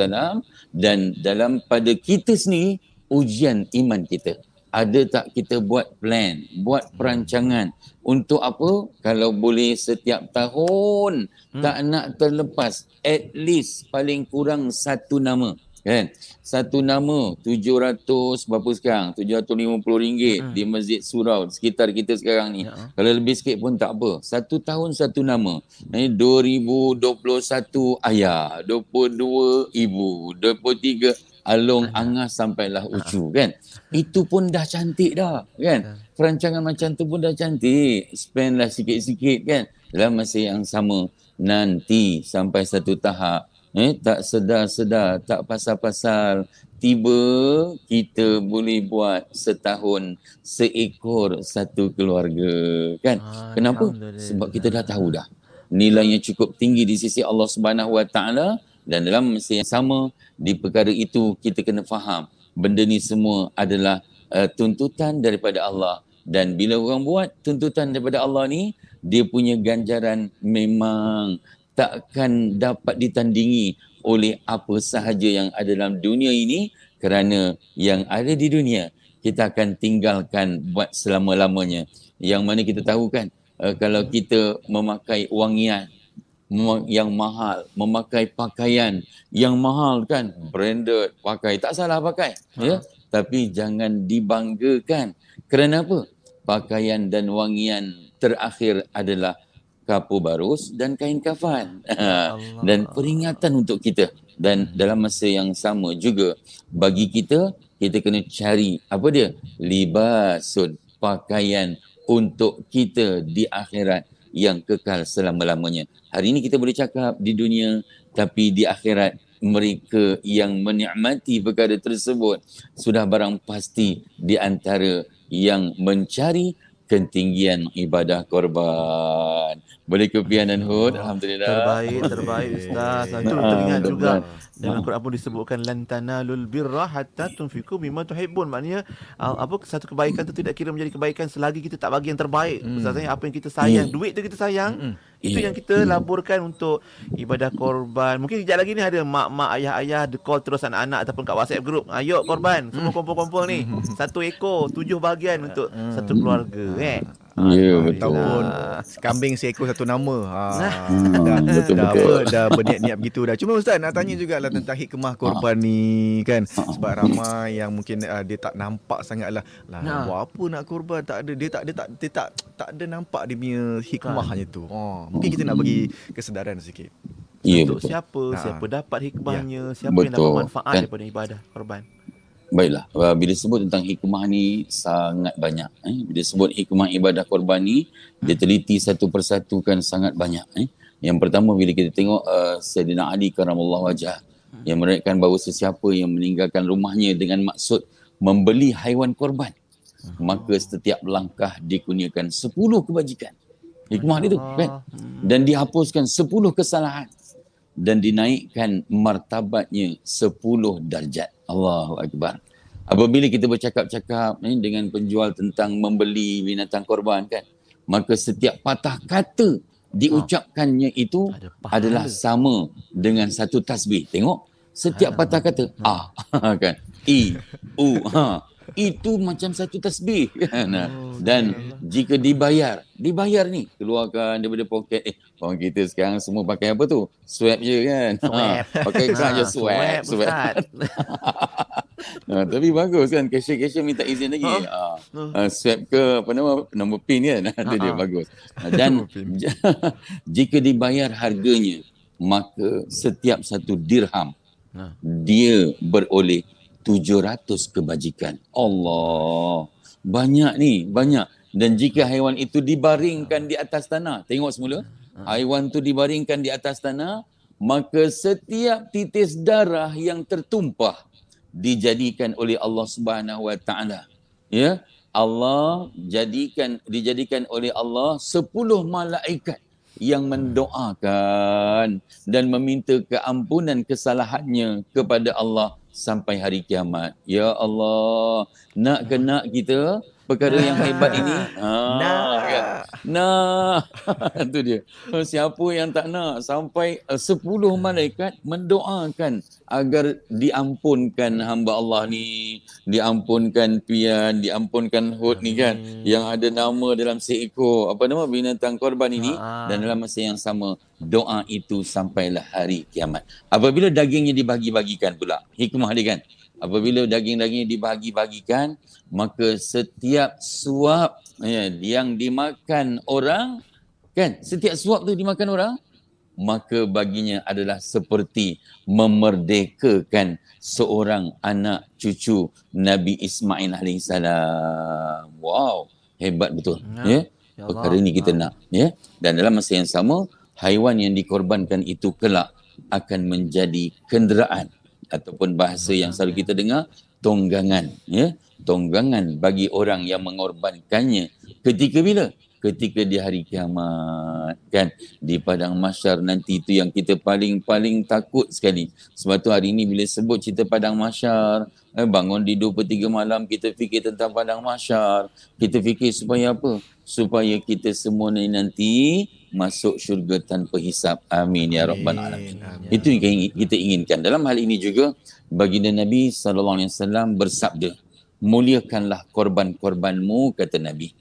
C: dan dalam pada kita sendiri, ujian iman kita. Ada tak kita buat plan, buat perancangan untuk apa? Kalau boleh setiap tahun hmm. tak nak terlepas at least paling kurang satu nama kan? Satu nama 700 berapa sekarang? 750 ringgit hmm. di Masjid Surau sekitar kita sekarang ni. Ya. kalau lebih sikit pun tak apa. Satu tahun satu nama. Ini 2021 ayah 22 ibu 23 alung angah sampailah ucu kan? Itu pun dah cantik dah kan? Perancangan macam tu pun dah cantik. Spend lah sikit-sikit kan? Dalam masa yang sama nanti sampai satu tahap eh tak sedar-sedar tak pasal-pasal. Tiba kita boleh buat setahun seekor satu keluarga kan?
A: Ah,
C: kenapa? Sebab kita dah tahu dah. Nilainya cukup tinggi di sisi Allah Subhanahu Wa Taala dan dalam masa yang sama di perkara itu kita kena faham benda ni semua adalah uh, tuntutan daripada Allah. Dan bila orang buat tuntutan daripada Allah ni dia punya ganjaran memang takkan dapat ditandingi oleh apa sahaja yang ada dalam dunia ini kerana yang ada di dunia kita akan tinggalkan buat selama-lamanya yang mana kita tahu kan uh, kalau kita memakai wangian yang mahal, memakai pakaian yang mahal kan, branded, pakai tak salah pakai, ya. Tapi jangan dibanggakan. Kerana apa? Pakaian dan wangian terakhir adalah kapur barus dan kain kafan. (laughs) dan peringatan untuk kita. Dan dalam masa yang sama juga bagi kita kita kena cari apa dia? Libasun, pakaian untuk kita di akhirat yang kekal selama-lamanya. Hari ini kita boleh cakap di dunia tapi di akhirat mereka yang menikmati perkara tersebut sudah barang pasti di antara yang mencari ketinggian ibadah korban. Boleh ke Pian dan Hud? Alhamdulillah.
A: Terbaik, terbaik Ustaz. Itu
C: Ah,
A: teringat juga dalam Quran pun disebutkan lan tanalul birra hatta tunfiqu mimma tuhibbun. Maknanya apa satu kebaikan itu tidak kira menjadi kebaikan selagi kita tak bagi yang terbaik.
B: Hmm.
A: Ustaznya apa yang kita sayang,
C: Hmm.
A: duit tu kita sayang, itu
C: Ya.
A: yang kita laburkan untuk ibadah korban. Mungkin kejap lagi ni ada mak-mak, ayah-ayah the call terus anak-anak ataupun kat WhatsApp group. Ayo korban, semua kumpul-kumpul ni. Satu ekor, tujuh bahagian untuk satu keluarga. Eh.
C: Ya, betul.
B: Ataupun kambing seekor satu nama. Ha,
C: Hmm,
B: dah,
C: betul,
B: dah,
C: betul.
B: apa, dah berniat-niat begitu dah. Cuma Ustaz nak tanya jugalah tentang hikmah korban ni kan. Sebab ramai yang mungkin uh, dia tak nampak sangatlah. Lah
A: Ha.
B: buat apa nak korban tak ada dia tak dia tak dia tak tak ada nampak dia punya hikmahnya tu. Oh, mungkin kita nak bagi kesedaran sikit.
C: Ya,
A: untuk
C: betul.
A: siapa,
B: Ha.
A: siapa dapat hikmahnya, siapa yang dapat
C: Betul.
A: manfaat
C: Kan?
A: daripada ibadah korban.
C: Baiklah, uh, bila sebut tentang hikmah ni sangat banyak. Eh. Bila sebut hikmah ibadah korban ni, dia teliti satu persatu kan sangat banyak. Eh. Yang pertama bila kita tengok uh, Sayyidina Ali karamallahu wajah yang meriwayatkan bahawa sesiapa yang meninggalkan rumahnya dengan maksud membeli haiwan korban, maka setiap langkah dikurniakan 10 kebajikan. Hikmah dia tu kan. Dan dihapuskan 10 kesalahan dan dinaikkan martabatnya 10 darjat. Allahu Akbar. Apabila kita bercakap-cakap ni dengan penjual tentang membeli binatang korban kan, maka setiap patah kata diucapkannya itu adalah sama dengan satu tasbih. Tengok, setiap patah kata ah (laughs) kan, i, u, ha, itu macam satu tasbih (laughs) kan. Dan jika dibayar, dibayar ni keluarkan daripada poket eh orang kita sekarang semua pakai apa tu? Swab je kan. (laughs)
A: Swab.
C: Ha, pakai (laughs) kan je swab, swab. Ha, tapi bagus kan cashier-cashier minta izin lagi. Ha. Ha, swab ke apa nama nombor pin kan. Itu dia
A: Ha.
C: bagus. Ha, Dan jika dibayar harganya maka setiap satu dirham
A: Ha.
C: dia beroleh 700 kebajikan. Allah. Banyak ni, banyak. Dan jika haiwan itu dibaringkan di atas tanah, tengok semula. Haiwan tu dibaringkan di atas tanah, maka setiap titis darah yang tertumpah dijadikan oleh Allah Subhanahu Wa Taala. Ya, Allah jadikan dijadikan oleh Allah 10 malaikat yang mendoakan dan meminta keampunan kesalahannya kepada Allah sampai hari kiamat. Ya Allah, nak ke nak kita perkara yang hebat ini? (laughs) Ha,
B: Nak.
C: kan? Nak. (laughs) Itu dia. Siapa yang tak nak sampai uh, 10 malaikat mendoakan agar diampunkan hamba Allah ni, diampunkan pian, diampunkan hud ni kan yang ada nama dalam seekor apa nama binatang korban ini
A: Ha.
C: dan dalam masa yang sama doa itu sampailah hari kiamat. Apabila dagingnya dibagi-bagikan pula, hikmah dia kan. Apabila daging-dagingnya dibagi-bagikan, maka setiap suap ya, yang dimakan orang, kan? Setiap suap tu dimakan orang, maka baginya adalah seperti memerdekakan seorang anak cucu Nabi Ismail alaihissalam. Wow, hebat betul.
A: Ya.
C: Ya.
A: Ya
C: Perkara
A: Allah.
C: ni kita nak, ya. Dan dalam masa yang sama, haiwan yang dikorbankan itu kelak akan menjadi kenderaan ataupun bahasa yang selalu kita dengar tonggangan ya tonggangan bagi orang yang mengorbankannya ketika bila ketika di hari kiamat kan? Di padang mahsyar nanti itu yang kita paling-paling takut sekali. Sebab tu hari ini bila sebut cerita padang mahsyar eh, bangun di 2 3 malam kita fikir tentang padang mahsyar kita fikir supaya apa? Supaya kita semua ni nanti masuk syurga tanpa hisap. Amin ya rabbal alamin. itu yang kita inginkan. Dalam hal ini juga baginda Nabi sallallahu alaihi wasallam bersabda muliakanlah korban-korbanmu kata Nabi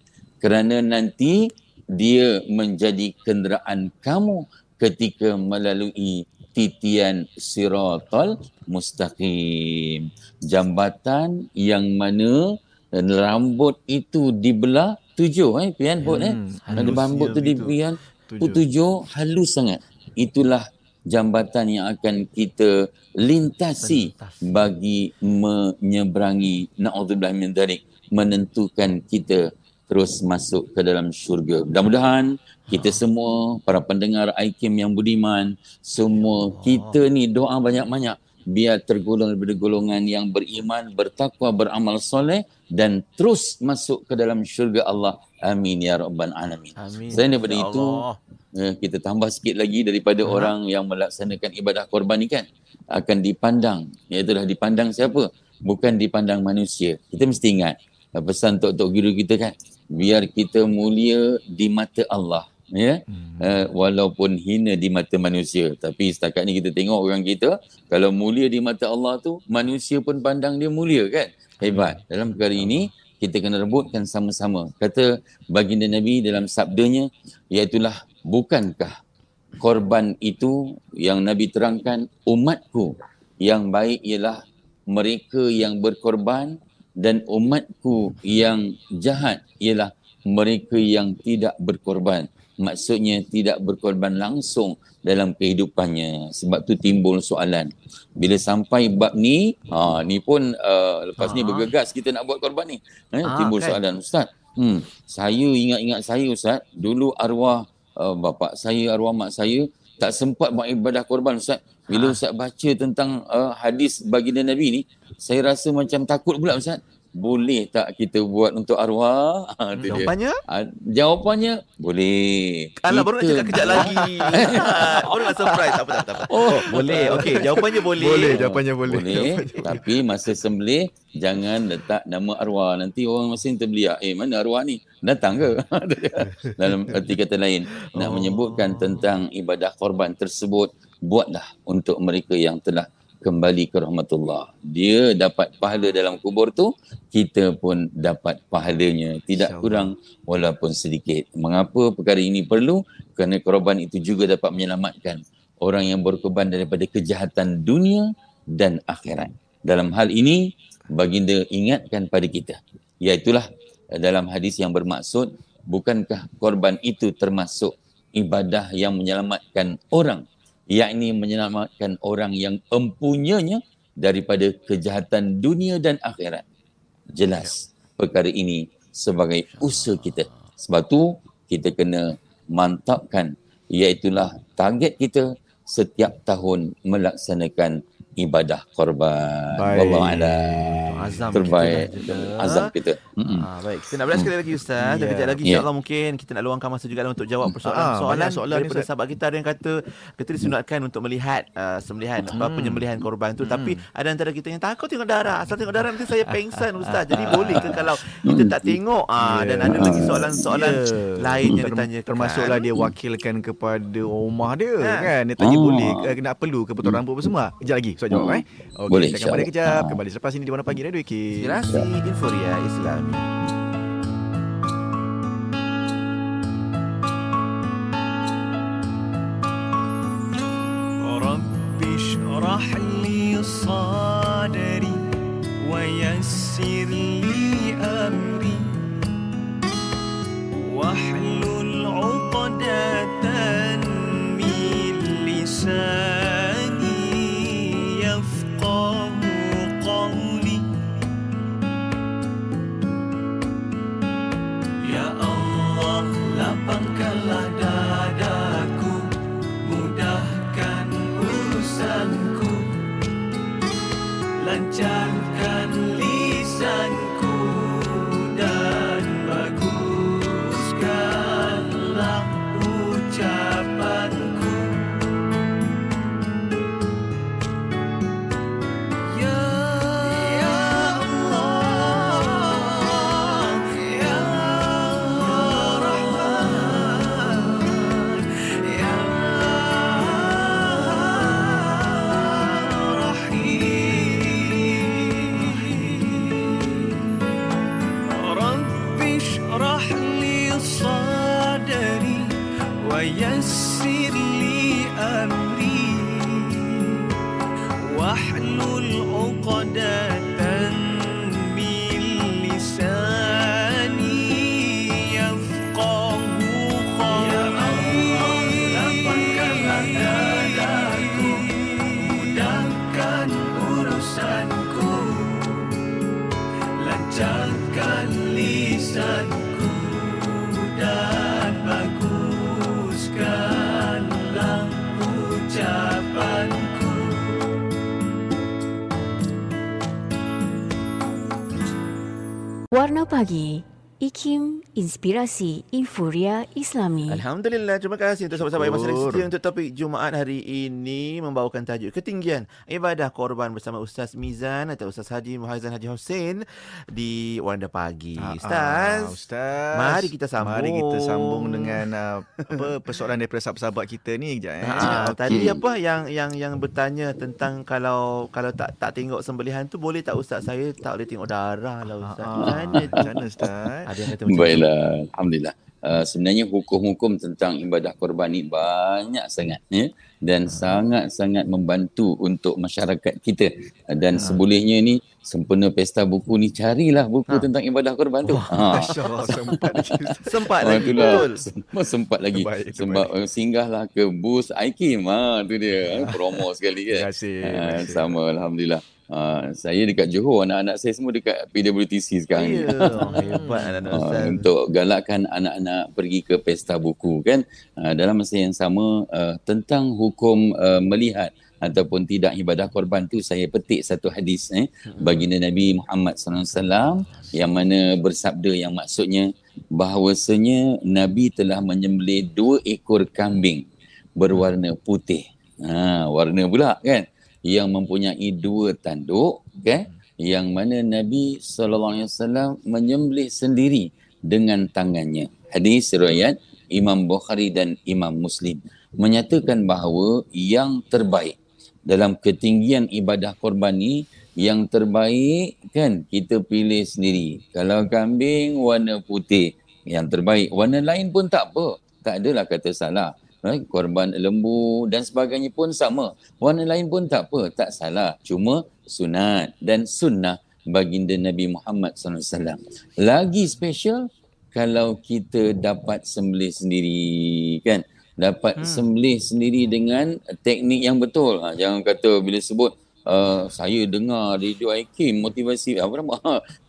C: kerana nanti dia menjadi kenderaan kamu ketika melalui titian siratal mustaqim. Jambatan yang mana rambut itu dibelah tujuh eh pian eh?
B: Hmm,
C: ada
B: halus.
C: rambut
B: dia
C: tu di
B: begitu.
C: pian?
B: Tujuh.
C: tujuh? Halus sangat. Itulah jambatan yang akan kita lintasi bagi menyeberangi. Naudzubillah min dzalik menentukan kita terus masuk ke dalam syurga. Mudah-mudahan kita semua para pendengar IKIM yang budiman semua kita ni doa banyak-banyak biar tergolong daripada golongan yang beriman, bertakwa, beramal soleh dan terus masuk ke dalam syurga Allah. Amin ya rabbal alamin.
A: Amin.
C: Selain daripada
A: Ya
C: itu, eh, kita tambah sikit lagi daripada orang yang melaksanakan ibadah korban ni kan akan dipandang iaitu dah dipandang siapa bukan dipandang manusia kita mesti ingat eh, pesan tok-tok guru kita kan biar kita mulia di mata Allah ya? Uh, walaupun hina di mata manusia. Tapi setakat ni kita tengok orang kita kalau mulia di mata Allah tu manusia pun pandang dia mulia kan? Hebat. Dalam perkara ini kita kena rebutkan sama-sama. Kata baginda Nabi dalam sabdanya iaitulah bukankah korban itu yang Nabi terangkan umatku? Yang baik ialah mereka yang berkorban dan umatku yang jahat ialah mereka yang tidak berkorban. Maksudnya tidak berkorban langsung dalam kehidupannya. Sebab tu timbul soalan. Bila sampai bab ni, ha, ni pun uh, lepas ni
A: Ha.
C: bergegas kita nak buat korban ni. Eh,
A: Ah,
C: timbul
A: kan?
C: soalan. Ustaz, hmm, saya ingat-ingat saya Ustaz, dulu arwah uh, bapa saya, arwah mak saya tak sempat buat ibadah korban Ustaz. Bila Ustaz baca tentang uh, hadis baginda Nabi ni, saya rasa macam takut pula Ustaz. Boleh tak kita buat untuk arwah? Ha, tu dia.
A: Jawapannya?
C: Ah, jawapannya boleh.
A: Alah baru nak cakap kejap lagi. (laughs) baru nak surprise. Tak apa, tak apa. Tak apa.
C: Oh,
A: Boleh. Okey, jawapannya boleh.
B: Boleh, jawapannya boleh.
C: Boleh. Tapi masa sembelih jangan letak nama arwah. Nanti orang masing terbeliak. Eh mana arwah ni? Datang ke? (laughs) Dalam erti kata lain. Nak menyebutkan tentang ibadah korban tersebut. Buatlah untuk mereka yang telah kembali ke rahmatullah. Dia dapat pahala dalam kubur tu, kita pun dapat pahalanya. Tidak kurang walaupun sedikit. Mengapa perkara ini perlu? Kerana korban itu juga dapat menyelamatkan orang yang berkorban daripada kejahatan dunia dan akhirat. Dalam hal ini, baginda ingatkan pada kita. Iaitulah dalam hadis yang bermaksud, bukankah korban itu termasuk ibadah yang menyelamatkan orang, yakni menyelamatkan orang yang empunyanya daripada kejahatan dunia dan akhirat. Jelas perkara ini sebagai usaha kita. Sebab tu kita kena mantapkan iaitulah target kita setiap tahun melaksanakan ibadah korban.
B: Baik.
C: Wallahu a'lam.
A: Azam
C: Terbaik
A: kita juga.
C: azam kita. Mm-mm.
A: Ah, baik. Kita nak belas sekali lagi Ustaz. Dan
B: Ya.
A: kejap lagi
C: Ya.
A: insyaAllah mungkin kita nak luangkan masa juga untuk jawab persoalan
B: Ah,
A: soalan
B: banyak soalan ni,
A: daripada
B: Ustaz.
A: sahabat kita ada yang kata kita disunatkan untuk melihat uh, sembelihan apa penyembelihan korban tu tapi ada antara kita yang takut tengok darah. Asal tengok darah nanti saya (laughs) pengsan Ustaz. Jadi boleh ke kalau kita tak tengok ah
B: Ya.
A: dan ada lagi soalan-soalan
B: Ya.
A: lain yang
B: Ter-
A: ditanyakan.
B: Termasuklah dia wakilkan kepada rumah dia
A: Ha.
B: kan. Dia tanya
C: Ah.
B: boleh ke nak perlu ke potong rambut apa semua. Kejap lagi Ustaz jawab
C: Hmm.
B: eh. Okey,
C: Boleh,
B: kita akan balik
C: insyaAllah.
B: kejap.
C: Ah.
B: Kembali selepas ini di mana pagi Radio K.
A: Inspirasi Inforia Islami.
E: Inspirasi Infuria Islami
A: Alhamdulillah, terima kasih untuk sahabat-sahabat yang masih setia untuk topik Jumaat hari ini membawakan tajuk ketinggian ibadah korban bersama Ustaz Mizan atau Ustaz Haji Muhaizan Haji Hussein di Warna Pagi.
B: Ah, ah,
A: Ustaz,
B: Ustaz.
A: mari kita sambung.
B: Mari kita sambung dengan uh, apa persoalan daripada sahabat-sahabat kita ni kejap eh.
A: Ha,
C: Okey.
A: tadi apa yang yang yang bertanya tentang kalau kalau tak tak tengok sembelihan tu boleh tak ustaz saya tak boleh tengok darah lah ustaz.
B: Ah,
A: Macam mana
B: Ustaz?
A: Ada yang kata macam tu.
C: Baiklah, alhamdulillah. Uh, sebenarnya hukum-hukum tentang ibadah korban ni banyak sangat ya dan sangat-sangat membantu untuk masyarakat kita dan sebolehnya ni sempena pesta buku ni carilah buku
A: Ha.
C: tentang ibadah korban tu. Ha.
B: Masya Allah sempat lagi. (laughs)
A: Sempat
C: Ah,
A: lagi
C: itulah.
A: betul.
C: Semua sempat lagi.
B: Terbaik,
C: Sebab uh, singgahlah ke bus IKIM. Ha, tu dia. Ha, promo sekali
B: Terima
C: kan.
B: kasih. terima
C: Ha,
B: kasih.
C: sama Alhamdulillah. Ha, saya dekat Johor, anak-anak saya semua dekat PWTC sekarang.
A: Ya, (laughs) hebat anak-anak ustaz.
C: untuk galakkan anak-anak pergi ke pesta buku kan Ah, dalam masa yang sama ah, tentang hukum ah, melihat ataupun tidak ibadah korban tu saya petik satu hadis eh baginda Nabi Muhammad SAW yang mana bersabda yang maksudnya bahawasanya Nabi telah menyembelih dua ekor kambing berwarna putih. Ha, warna pula kan yang mempunyai dua tanduk kan yang mana Nabi SAW menyembelih sendiri dengan tangannya. Hadis riwayat Imam Bukhari dan Imam Muslim menyatakan bahawa yang terbaik dalam ketinggian ibadah korban ni yang terbaik kan kita pilih sendiri. Kalau kambing warna putih yang terbaik. Warna lain pun tak apa. Tak adalah kata salah. Right? Korban lembu dan sebagainya pun sama. Warna lain pun tak apa. Tak salah. Cuma sunat dan sunnah baginda Nabi Muhammad SAW. Lagi special kalau kita dapat sembelih sendiri kan. Dapat hmm. sembelih sendiri dengan teknik yang betul. Ha, jangan kata bila sebut uh, saya dengar radio IKIM motivasi apa nama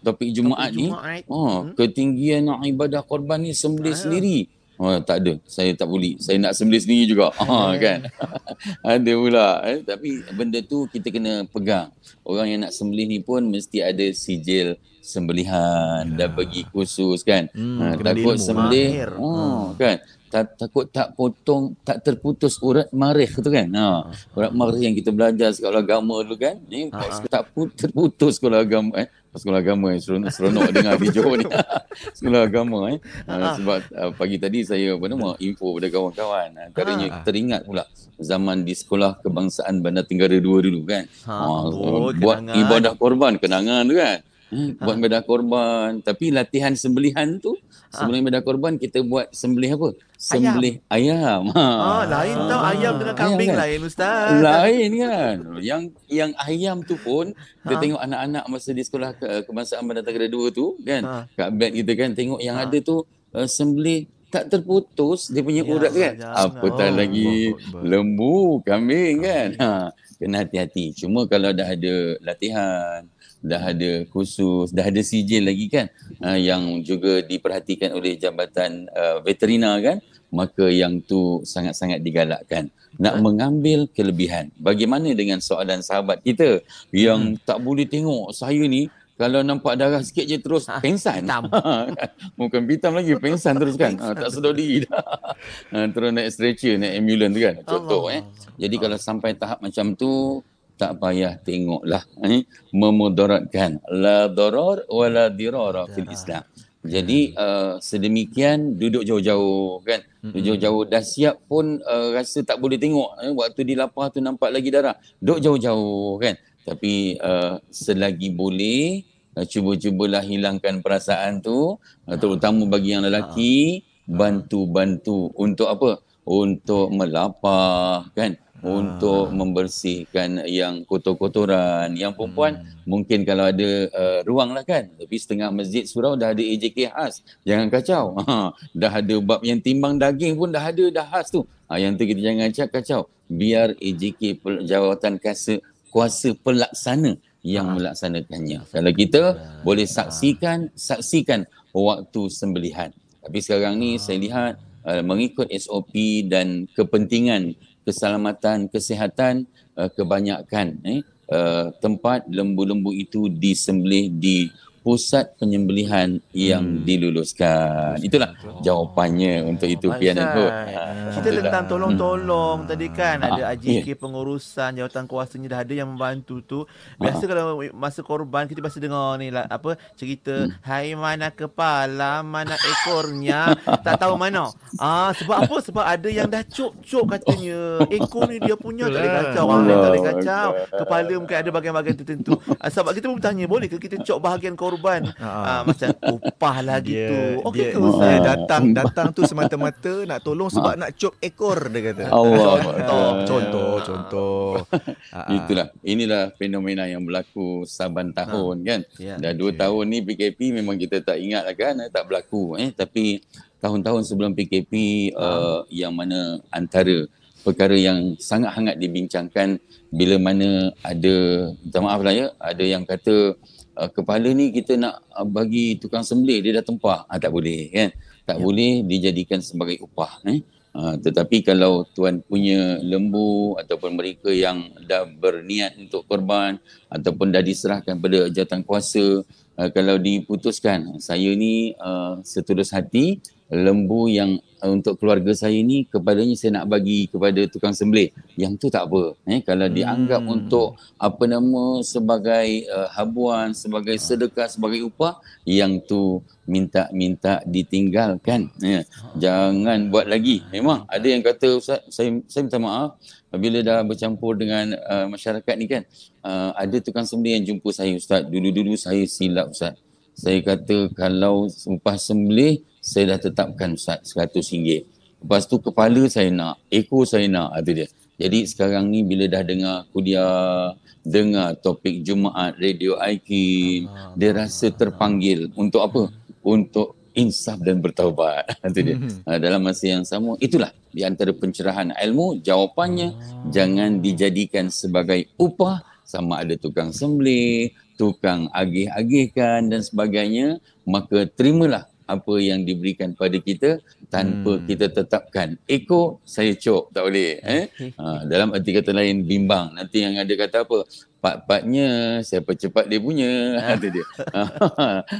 C: topik Jumaat ni.
A: Jumaat.
C: Oh, ketinggian nak ibadah korban ni sembelih
A: Ah.
C: sendiri. Oh, tak ada. Saya tak boleh. Saya nak sembelih sendiri juga. Ha, (laughs) kan? (laughs) ada pula. Eh? Tapi benda tu kita kena pegang. Orang yang nak sembelih ni pun mesti ada sijil sembelihan dah bagi khusus kan.
B: Hmm,
C: ha, takut sembelih. Oh, kan? Tak, takut tak potong, tak terputus urat marih tu kan. Ha, urat marih yang kita belajar sekolah agama dulu kan. Ni
A: Ha, ha.
C: tak put, terputus sekolah agama eh. Sekolah agama eh. Seronok, seronok dengar Johor ni. (laughs) sekolah agama eh. Uh, sebab uh, pagi tadi saya apa nama info pada kawan-kawan. Antaranya
B: Ha.
C: teringat pula zaman di sekolah kebangsaan Bandar Tenggara 2 dulu kan.
A: Ha, oh,
C: buat
A: kenangan.
C: ibadah korban kenangan tu kan. Hmm, buat ibadah korban tapi latihan sembelihan tu sebelum ibadah korban kita buat sembelih apa? Sembelih ayam. Ha.
A: Ah, lain tau ayam dengan
C: Ayam
A: kambing
C: kan?
A: lain ustaz.
C: Lain kan. Yang yang ayam tu pun kita
A: Ha.
C: tengok anak-anak masa di sekolah ke, kebangsaan Tenggara 2 tu kan.
A: Ha.
C: Kat bed kita kan tengok yang
A: Ha.
C: ada tu uh, sembelih tak terputus dia punya
A: Ya,
C: urat kan.
A: jangan.
C: Apatah
B: Oh,
C: lagi
B: Akbar.
C: lembu, kambing kan. Ha. Kena hati-hati. Cuma kalau dah ada latihan, dah ada khusus, dah ada sijil lagi kan uh, yang juga diperhatikan oleh Jabatan uh, Veterina kan maka yang tu sangat-sangat digalakkan nak mengambil kelebihan bagaimana dengan soalan sahabat kita yang
A: Hmm.
C: tak boleh tengok saya ni kalau nampak darah sikit je terus
A: Ah,
C: pengsan.
A: hitam. (laughs)
C: Bukan hitam lagi, pengsan terus kan. Ha, tak sedar diri dah. Ha, (laughs) terus naik stretcher, naik ambulans tu kan. Contoh
A: Allah.
C: eh. Jadi kalau sampai tahap macam tu, tak payah tengoklah. Eh? Memudaratkan. La darar wa la dirara fil Islam. Jadi uh, sedemikian duduk jauh-jauh kan. Duduk jauh-jauh dah siap pun uh, rasa tak boleh tengok. Eh? Waktu dilapar tu nampak lagi darah. Duduk jauh-jauh kan. Tapi uh, selagi boleh uh, cuba-cubalah hilangkan perasaan tu uh, terutama bagi yang lelaki bantu-bantu untuk apa? Untuk melapah kan? Untuk membersihkan yang kotor-kotoran. Yang perempuan mungkin kalau ada uh, ruang lah kan. Tapi setengah masjid surau dah ada AJK khas. Jangan kacau. (laughs) Ha, dah ada bab yang timbang daging pun dah ada dah khas tu. Ha, yang tu kita jangan cak kacau. Biar AJK jawatan kuasa, kuasa pelaksana yang melaksanakannya. Kalau kita boleh saksikan, saksikan waktu sembelihan. Tapi sekarang ni saya lihat uh, mengikut SOP dan kepentingan keselamatan, kesihatan uh, kebanyakan eh, uh, tempat lembu-lembu itu disembelih di pusat penyembelihan yang
A: Hmm.
C: diluluskan. Itulah jawapannya untuk itu Pian.
A: Ustaz,
C: Ha,
A: Cerita
C: itulah.
A: tentang tolong-tolong tadi kan
C: Ah,
A: ada
C: ah,
A: AJK pengurusan jawatan kuasanya dah ada yang membantu tu. Biasa
C: Ah.
A: kalau masa korban kita biasa dengar ni lah apa cerita hai mana kepala mana ekornya tak tahu mana. Ah sebab apa? Sebab ada yang dah cop-cop katanya. Ekor ni dia punya tak boleh kacau, orang lain tak
C: Allah
A: kacau.
C: Akbar.
A: Kepala mungkin ada bahagian-bahagian tertentu. Ah, sebab kita pun bertanya boleh ke kita cop bahagian korban? (laughs) Ah, macam upah lah gitu. Okey
B: dia,
A: ke
B: dia datang (laughs) datang tu semata-mata nak tolong sebab nak cop ekor dia kata. (laughs)
C: Allah
B: Contoh, contoh, contoh. Ah, ah.
C: Itulah, inilah fenomena yang berlaku saban tahun kan.
A: Ya.
C: Dah dua
B: Okey.
C: tahun ni PKP memang kita tak ingat lah kan, eh, tak berlaku. Eh. Tapi tahun-tahun sebelum PKP uh, yang mana antara perkara yang sangat hangat dibincangkan bila mana ada, minta maaf lah ya, ada yang kata uh, kepala ni kita nak uh, bagi tukang sembelih, dia dah tempah. Ah, tak boleh kan. Tak
A: Ya.
C: boleh dijadikan sebagai upah. Eh. Uh, tetapi kalau tuan punya lembu ataupun mereka yang dah berniat untuk korban ataupun dah diserahkan pada jawatan kuasa uh, kalau diputuskan saya ni uh, setulus hati lembu yang uh, untuk keluarga saya ni kepadanya saya nak bagi kepada tukang sembelih. Yang tu tak apa eh. Kalau dianggap
A: Hmm.
C: untuk apa nama sebagai uh, habuan sebagai sedekah sebagai upah yang tu minta-minta ditinggalkan ya jangan buat lagi. Memang ada yang kata ustaz saya saya minta maaf bila dah bercampur dengan uh, masyarakat ni kan. Uh, ada tukang sembelih yang jumpa saya ustaz dulu-dulu saya silap ustaz. Saya kata kalau upah sembelih saya dah tetapkan ustaz RM100 lepas tu kepala saya nak ekor saya nak ah, tu dia. Jadi sekarang ni bila dah dengar kuliah dengar topik Jumaat radio Aikin dia rasa terpanggil untuk apa? Untuk insaf dan bertaubat. (laughs) Itu dia. Uh, dalam masa yang sama itulah di antara pencerahan ilmu. Jawapannya jangan dijadikan sebagai upah. Sama ada tukang sembelih tukang agih-agihkan dan sebagainya. Maka terimalah apa yang diberikan pada kita tanpa
B: Hmm.
C: kita tetapkan. Ekor saya cop tak boleh eh? (laughs) Ha, dalam arti kata lain bimbang. Nanti yang ada kata apa pat-patnya siapa cepat dia punya (laughs) kata dia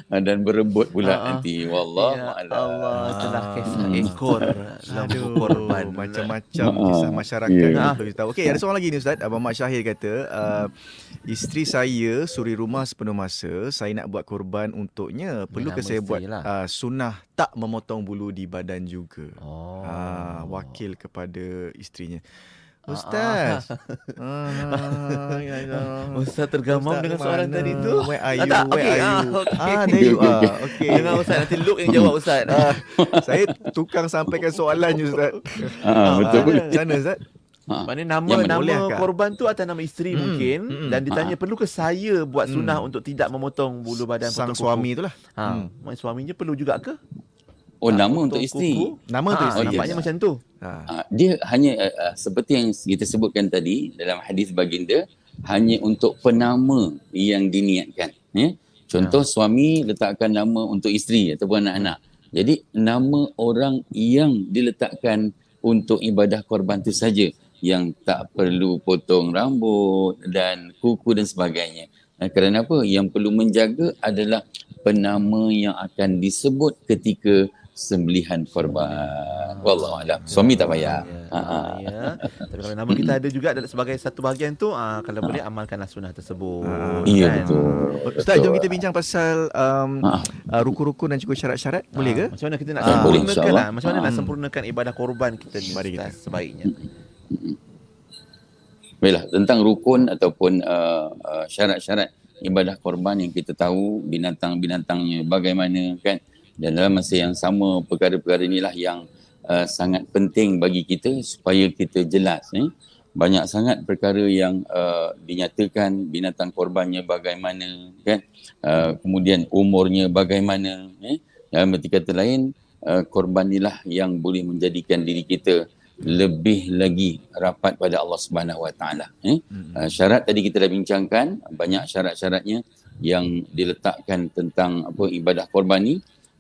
C: dan berebut pula
A: ah.
C: nanti wallah
A: Ya
C: a'lam.
A: Allah telah kisah
B: Hmm.
A: ekor lembu
B: Aduh,
A: korban.
B: macam-macam
C: Ah,
B: kisah masyarakat
C: ya.
B: perlu kita tahu. Okey, ada soalan lagi ni Ustaz. Abang Mak Syahir kata, uh, isteri saya suri rumah sepenuh masa, saya nak buat korban untuknya. Perlu ke
A: Nama
B: saya buat
A: lah.
B: uh, sunnah tak memotong bulu di badan juga?
A: Oh.
B: Ah, wakil kepada isterinya.
A: Ah,
B: Ustaz. (laughs) Ah.
A: Ustaz tergamam
B: Ustaz
A: dengan soalan
B: mana?
A: tadi tu.
B: Where are
A: Ah,
B: you?
A: tak,
B: Where
A: okey,
B: are
A: ah,
B: you?
A: okey.
B: Ah, there you are. Okay.
A: Dengar Ustaz nanti Luke yang jawab Ustaz. (laughs)
B: Ah, saya tukang sampaikan soalan je Ustaz.
C: Ah, betul.
B: Mana? Macam mana Ustaz?
C: Ha.
A: Maknanya nama
C: Yang mana?
A: nama
B: Boleh kah?
A: korban tu atas nama isteri
B: Hmm,
A: mungkin
B: hmm.
A: dan ditanya perlu ke saya buat sunnah
B: Hmm.
A: untuk tidak memotong bulu badan
B: Sang
A: potong kuku?
B: suami itulah.
A: Ha,
B: Hmm.
A: hmm. suaminya perlu juga ke?
C: Oh nama
A: Potong
C: untuk isteri.
A: kuku?
B: Nama untuk
A: Ha,
B: isteri.
A: nampaknya
C: yes.
A: macam tu.
B: Ha.
C: Ah, dia hanya uh, seperti yang kita sebutkan tadi dalam hadis baginda hanya untuk penama yang diniatkan ya contoh suami letakkan nama untuk isteri ataupun anak-anak Jadi nama orang yang diletakkan untuk ibadah korban itu saja yang tak perlu potong rambut dan kuku dan sebagainya. Nah, kerana apa? Yang perlu menjaga adalah penama yang akan disebut ketika sembelihan korban. Wallahu alam. Suami tak payah.
A: Ya,
C: Ha, ha.
A: ya. Tapi kalau nama kita ada juga adalah sebagai satu bahagian tu, ah, kalau boleh amalkanlah sunnah tersebut.
B: Ah,
C: Ya
A: kan?
C: betul.
B: Ustaz, jom kita bincang pasal um,
C: Ha.
B: uh, rukun-rukun dan juga syarat-syarat. Boleh ke?
A: Ah, Macam mana kita nak
C: Ah, boleh,
A: sempurnakan lah. Macam mana nak
C: Ah.
A: sempurnakan ibadah korban kita ni
B: Mari
A: Ustaz,
B: kita.
A: sebaiknya.
C: Baiklah, tentang rukun ataupun uh, uh, syarat-syarat ibadah korban yang kita tahu binatang-binatangnya bagaimana kan dan dalam masa yang sama perkara-perkara inilah yang uh, sangat penting bagi kita supaya kita jelas eh. banyak sangat perkara yang uh, dinyatakan binatang korbannya bagaimana kan uh, kemudian umurnya bagaimana eh. dalam arti kata lain uh, korban inilah yang boleh menjadikan diri kita lebih lagi rapat pada Allah Subhanahu Wa Taala. Eh? Uh, syarat tadi kita dah bincangkan banyak syarat-syaratnya yang diletakkan tentang apa ibadah korban ni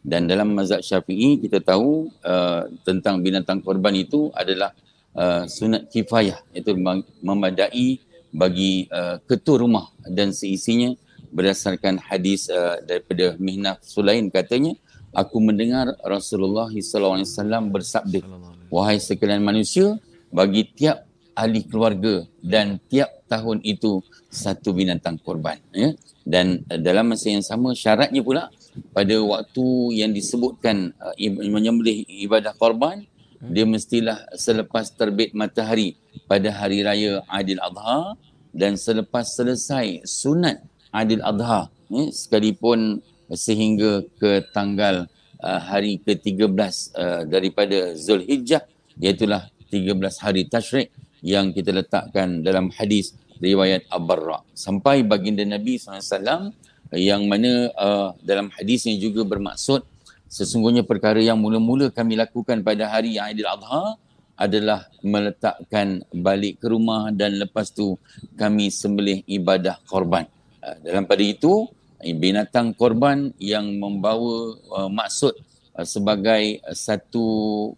C: dan dalam mazhab Syafi'i kita tahu uh, tentang binatang korban itu adalah uh, sunat kifayah iaitu mem- memadai bagi uh, ketua rumah dan seisinya berdasarkan hadis uh, daripada Mihnaf Sulaim katanya aku mendengar Rasulullah SAW bersabda Wahai sekalian manusia, bagi tiap ahli keluarga dan tiap tahun itu satu binatang korban. Ya? Dan uh, dalam masa yang sama syaratnya pula pada waktu yang disebutkan uh, menyembelih ibadah korban, dia mestilah selepas terbit matahari pada hari raya Aidil Adha dan selepas selesai sunat Aidil Adha ya, sekalipun sehingga ke tanggal uh, hari ke-13 uh, daripada Zulhijjah iaitulah 13 hari tasyrik yang kita letakkan dalam hadis riwayat Abarra. Sampai baginda Nabi SAW yang mana uh, dalam hadis ini juga bermaksud sesungguhnya perkara yang mula-mula kami lakukan pada hari Aidil Adha adalah meletakkan balik ke rumah dan lepas tu kami sembelih ibadah korban. Uh, dalam pada itu binatang korban yang membawa uh, maksud uh, sebagai satu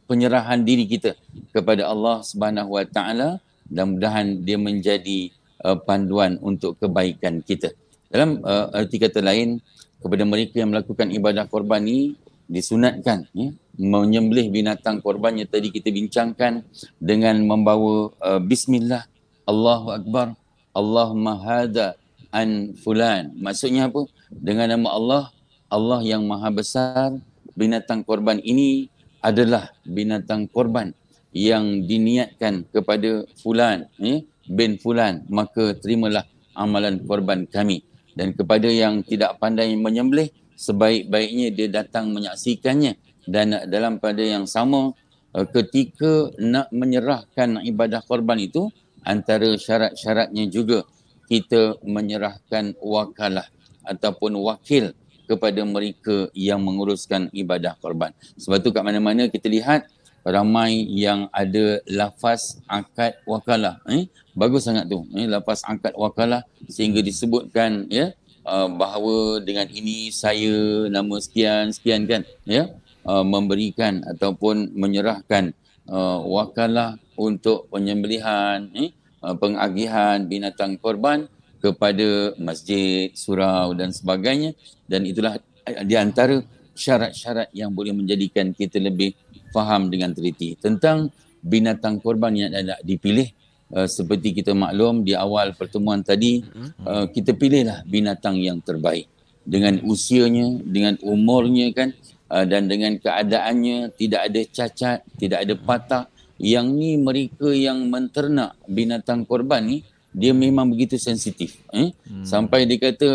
C: penyerahan diri kita kepada Allah Subhanahu Wa Taala dan mudahan dia menjadi uh, panduan untuk kebaikan kita. Dalam uh, arti kata lain kepada mereka yang melakukan ibadah korban ni disunatkan ya, menyembelih binatang korbannya tadi kita bincangkan dengan membawa uh, bismillah Allahu akbar Allahumma hada an fulan. Maksudnya apa? Dengan nama Allah, Allah yang maha besar, binatang korban ini adalah binatang korban yang diniatkan kepada fulan, eh, bin fulan, maka terimalah amalan korban kami. Dan kepada yang tidak pandai menyembelih, sebaik-baiknya dia datang menyaksikannya. Dan dalam pada yang sama, eh, ketika nak menyerahkan ibadah korban itu, antara syarat-syaratnya juga kita menyerahkan wakalah ataupun wakil kepada mereka yang menguruskan ibadah korban. Sebab tu kat mana-mana kita lihat ramai yang ada lafaz akad wakalah. Eh? Bagus sangat tu. Eh? Lafaz akad wakalah sehingga disebutkan ya uh, bahawa dengan ini saya nama sekian sekian kan ya uh, memberikan ataupun menyerahkan uh, wakalah untuk penyembelihan eh? uh, pengagihan binatang korban kepada masjid, surau dan sebagainya dan itulah di antara syarat-syarat yang boleh menjadikan kita lebih faham dengan teliti. Tentang binatang korban yang ada dipilih uh, seperti kita maklum di awal pertemuan tadi uh, kita pilihlah binatang yang terbaik. Dengan usianya dengan umurnya kan uh, dan dengan keadaannya tidak ada cacat tidak ada patah. Yang ni mereka yang menternak binatang korban ni dia memang begitu sensitif eh hmm. sampai dia kata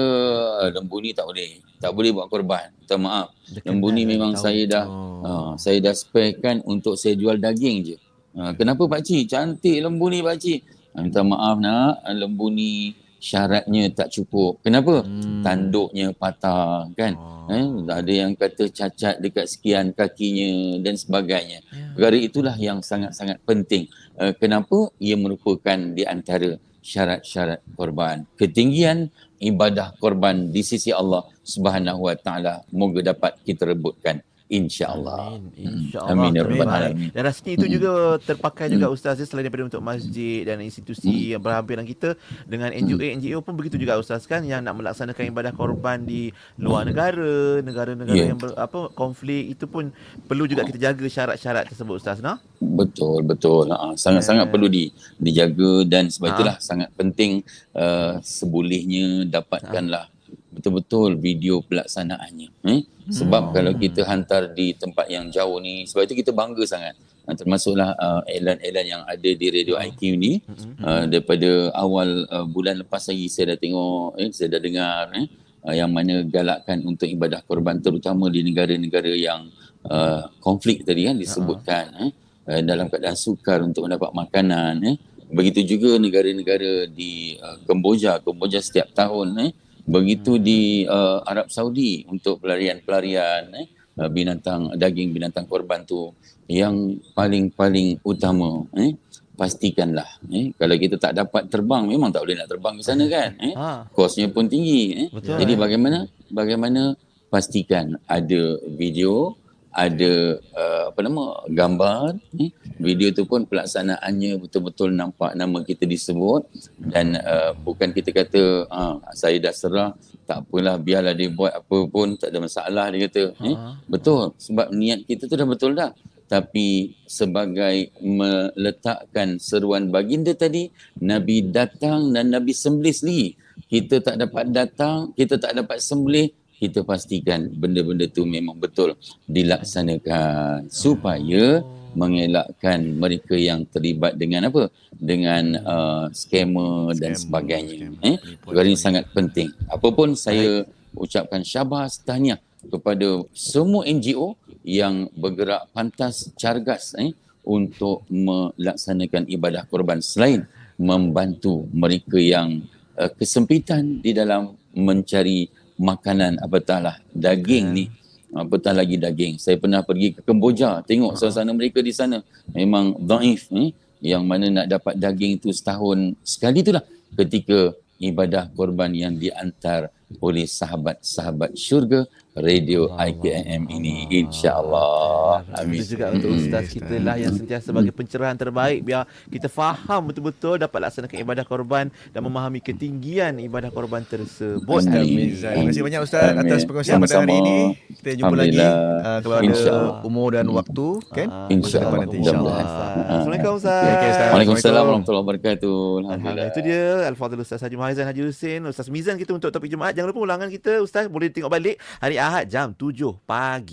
C: "Ah, lembu ni tak boleh tak boleh buat korban minta maaf lembu ni memang
A: tahu.
C: saya dah
A: Oh.
C: uh, saya dah sparekan untuk saya jual daging je uh, kenapa pak cik cantik lembu ni pak cik uh, minta maaf nak lembu ni syaratnya tak cukup kenapa
A: Hmm.
C: tanduknya patah kan
A: Oh.
C: eh ada yang kata cacat dekat sekian kakinya dan sebagainya
A: Ya.
C: perkara itulah yang sangat-sangat penting uh, kenapa ia merupakan di antara syarat-syarat korban. Ketinggian ibadah korban di sisi Allah Subhanahu Wa Taala moga dapat kita rebutkan insya-Allah.
A: Amin.
C: Hmm.
A: InsyaAllah.
C: Amin ya rabbal
A: Baik.
C: alamin.
A: Dan rasanya itu juga terpakai juga Ustaz ya, selain daripada untuk masjid dan institusi yang berhampiran kita dengan NGO NGO pun begitu juga Ustaz kan yang nak melaksanakan ibadah korban di luar negara, negara-negara
C: Ya.
A: yang ber, apa konflik itu pun perlu juga kita jaga syarat-syarat tersebut Ustaz nah.
C: Betul betul. Ha, sangat-sangat
A: Eh.
C: perlu di dijaga dan sebab
A: Ha.
C: itulah sangat penting uh, sebolehnya dapatkanlah betul-betul video pelaksanaannya. Eh? Sebab kalau kita hantar di tempat yang jauh ni sebab itu kita bangga sangat. Ha, termasuklah uh, elan-elan yang ada di Radio IQ ni. Uh, daripada awal uh, bulan lepas lagi saya dah tengok eh saya dah dengar eh uh, yang mana galakkan untuk ibadah korban terutama di negara-negara yang uh, konflik tadi kan disebutkan eh. Uh, dalam keadaan sukar untuk mendapat makanan eh. Begitu juga negara-negara di uh, Kemboja. Kemboja setiap tahun eh begitu di uh, Arab Saudi untuk pelarian-pelarian eh uh, binatang daging binatang korban tu yang paling-paling utama eh pastikanlah eh kalau kita tak dapat terbang memang tak boleh nak terbang ke sana kan eh
A: Ha.
C: kosnya pun tinggi eh
A: Betul.
C: jadi bagaimana bagaimana pastikan ada video ada uh, apa nama gambar eh? video tu pun pelaksanaannya betul-betul nampak nama kita disebut dan uh, bukan kita kata ah, saya dah serah tak apalah biarlah dia buat apa pun tak ada masalah dia kata eh?
A: Ha.
C: betul sebab niat kita tu dah betul dah tapi sebagai meletakkan seruan baginda tadi Nabi datang dan Nabi sembelih sendiri kita tak dapat datang kita tak dapat sembelih kita pastikan benda-benda tu memang betul dilaksanakan supaya mengelakkan mereka yang terlibat dengan apa? Dengan uh, scammer dan sebagainya.
B: scammer,
C: eh? Perkara ini sangat penting. Apapun saya ucapkan syabas tahniah kepada semua NGO yang bergerak pantas cargas eh untuk melaksanakan ibadah korban. Selain membantu mereka yang uh, kesempitan di dalam mencari makanan apatahlah daging ni. Apatah lagi daging. Saya pernah pergi ke Kemboja tengok suasana mereka di sana. Memang dhaif eh yang mana nak dapat daging tu setahun sekali itulah ketika ibadah korban yang diantar oleh sahabat-sahabat syurga radio IKM ini insya-Allah amin
A: Itu juga untuk
B: Hmm,
A: ustaz kita lah yang sentiasa sebagai pencerahan terbaik biar kita faham betul-betul dapat laksanakan ibadah korban dan memahami ketinggian ibadah korban tersebut.
C: Amin.
A: Amin.
B: Terima kasih banyak Ustaz
C: Amin.
B: atas perkongsian pada hari ini. Kita jumpa lagi uh, kalau ada
C: InsyaAllah.
B: umur dan waktu kan.
A: Ah,
C: InsyaAllah.
B: nanti insyaAllah.
A: Assalamualaikum Ustaz.
C: Waalaikumsalam warahmatullahi wabarakatuh Alhamdulillah.
A: Itu dia Al-Fadhil Ustaz Haji Muhaizan Haji Hussein Ustaz Mizan kita untuk topik Jumaat Jangan lupa ulangan kita Ustaz boleh tengok balik Hari Ahad jam 7 pagi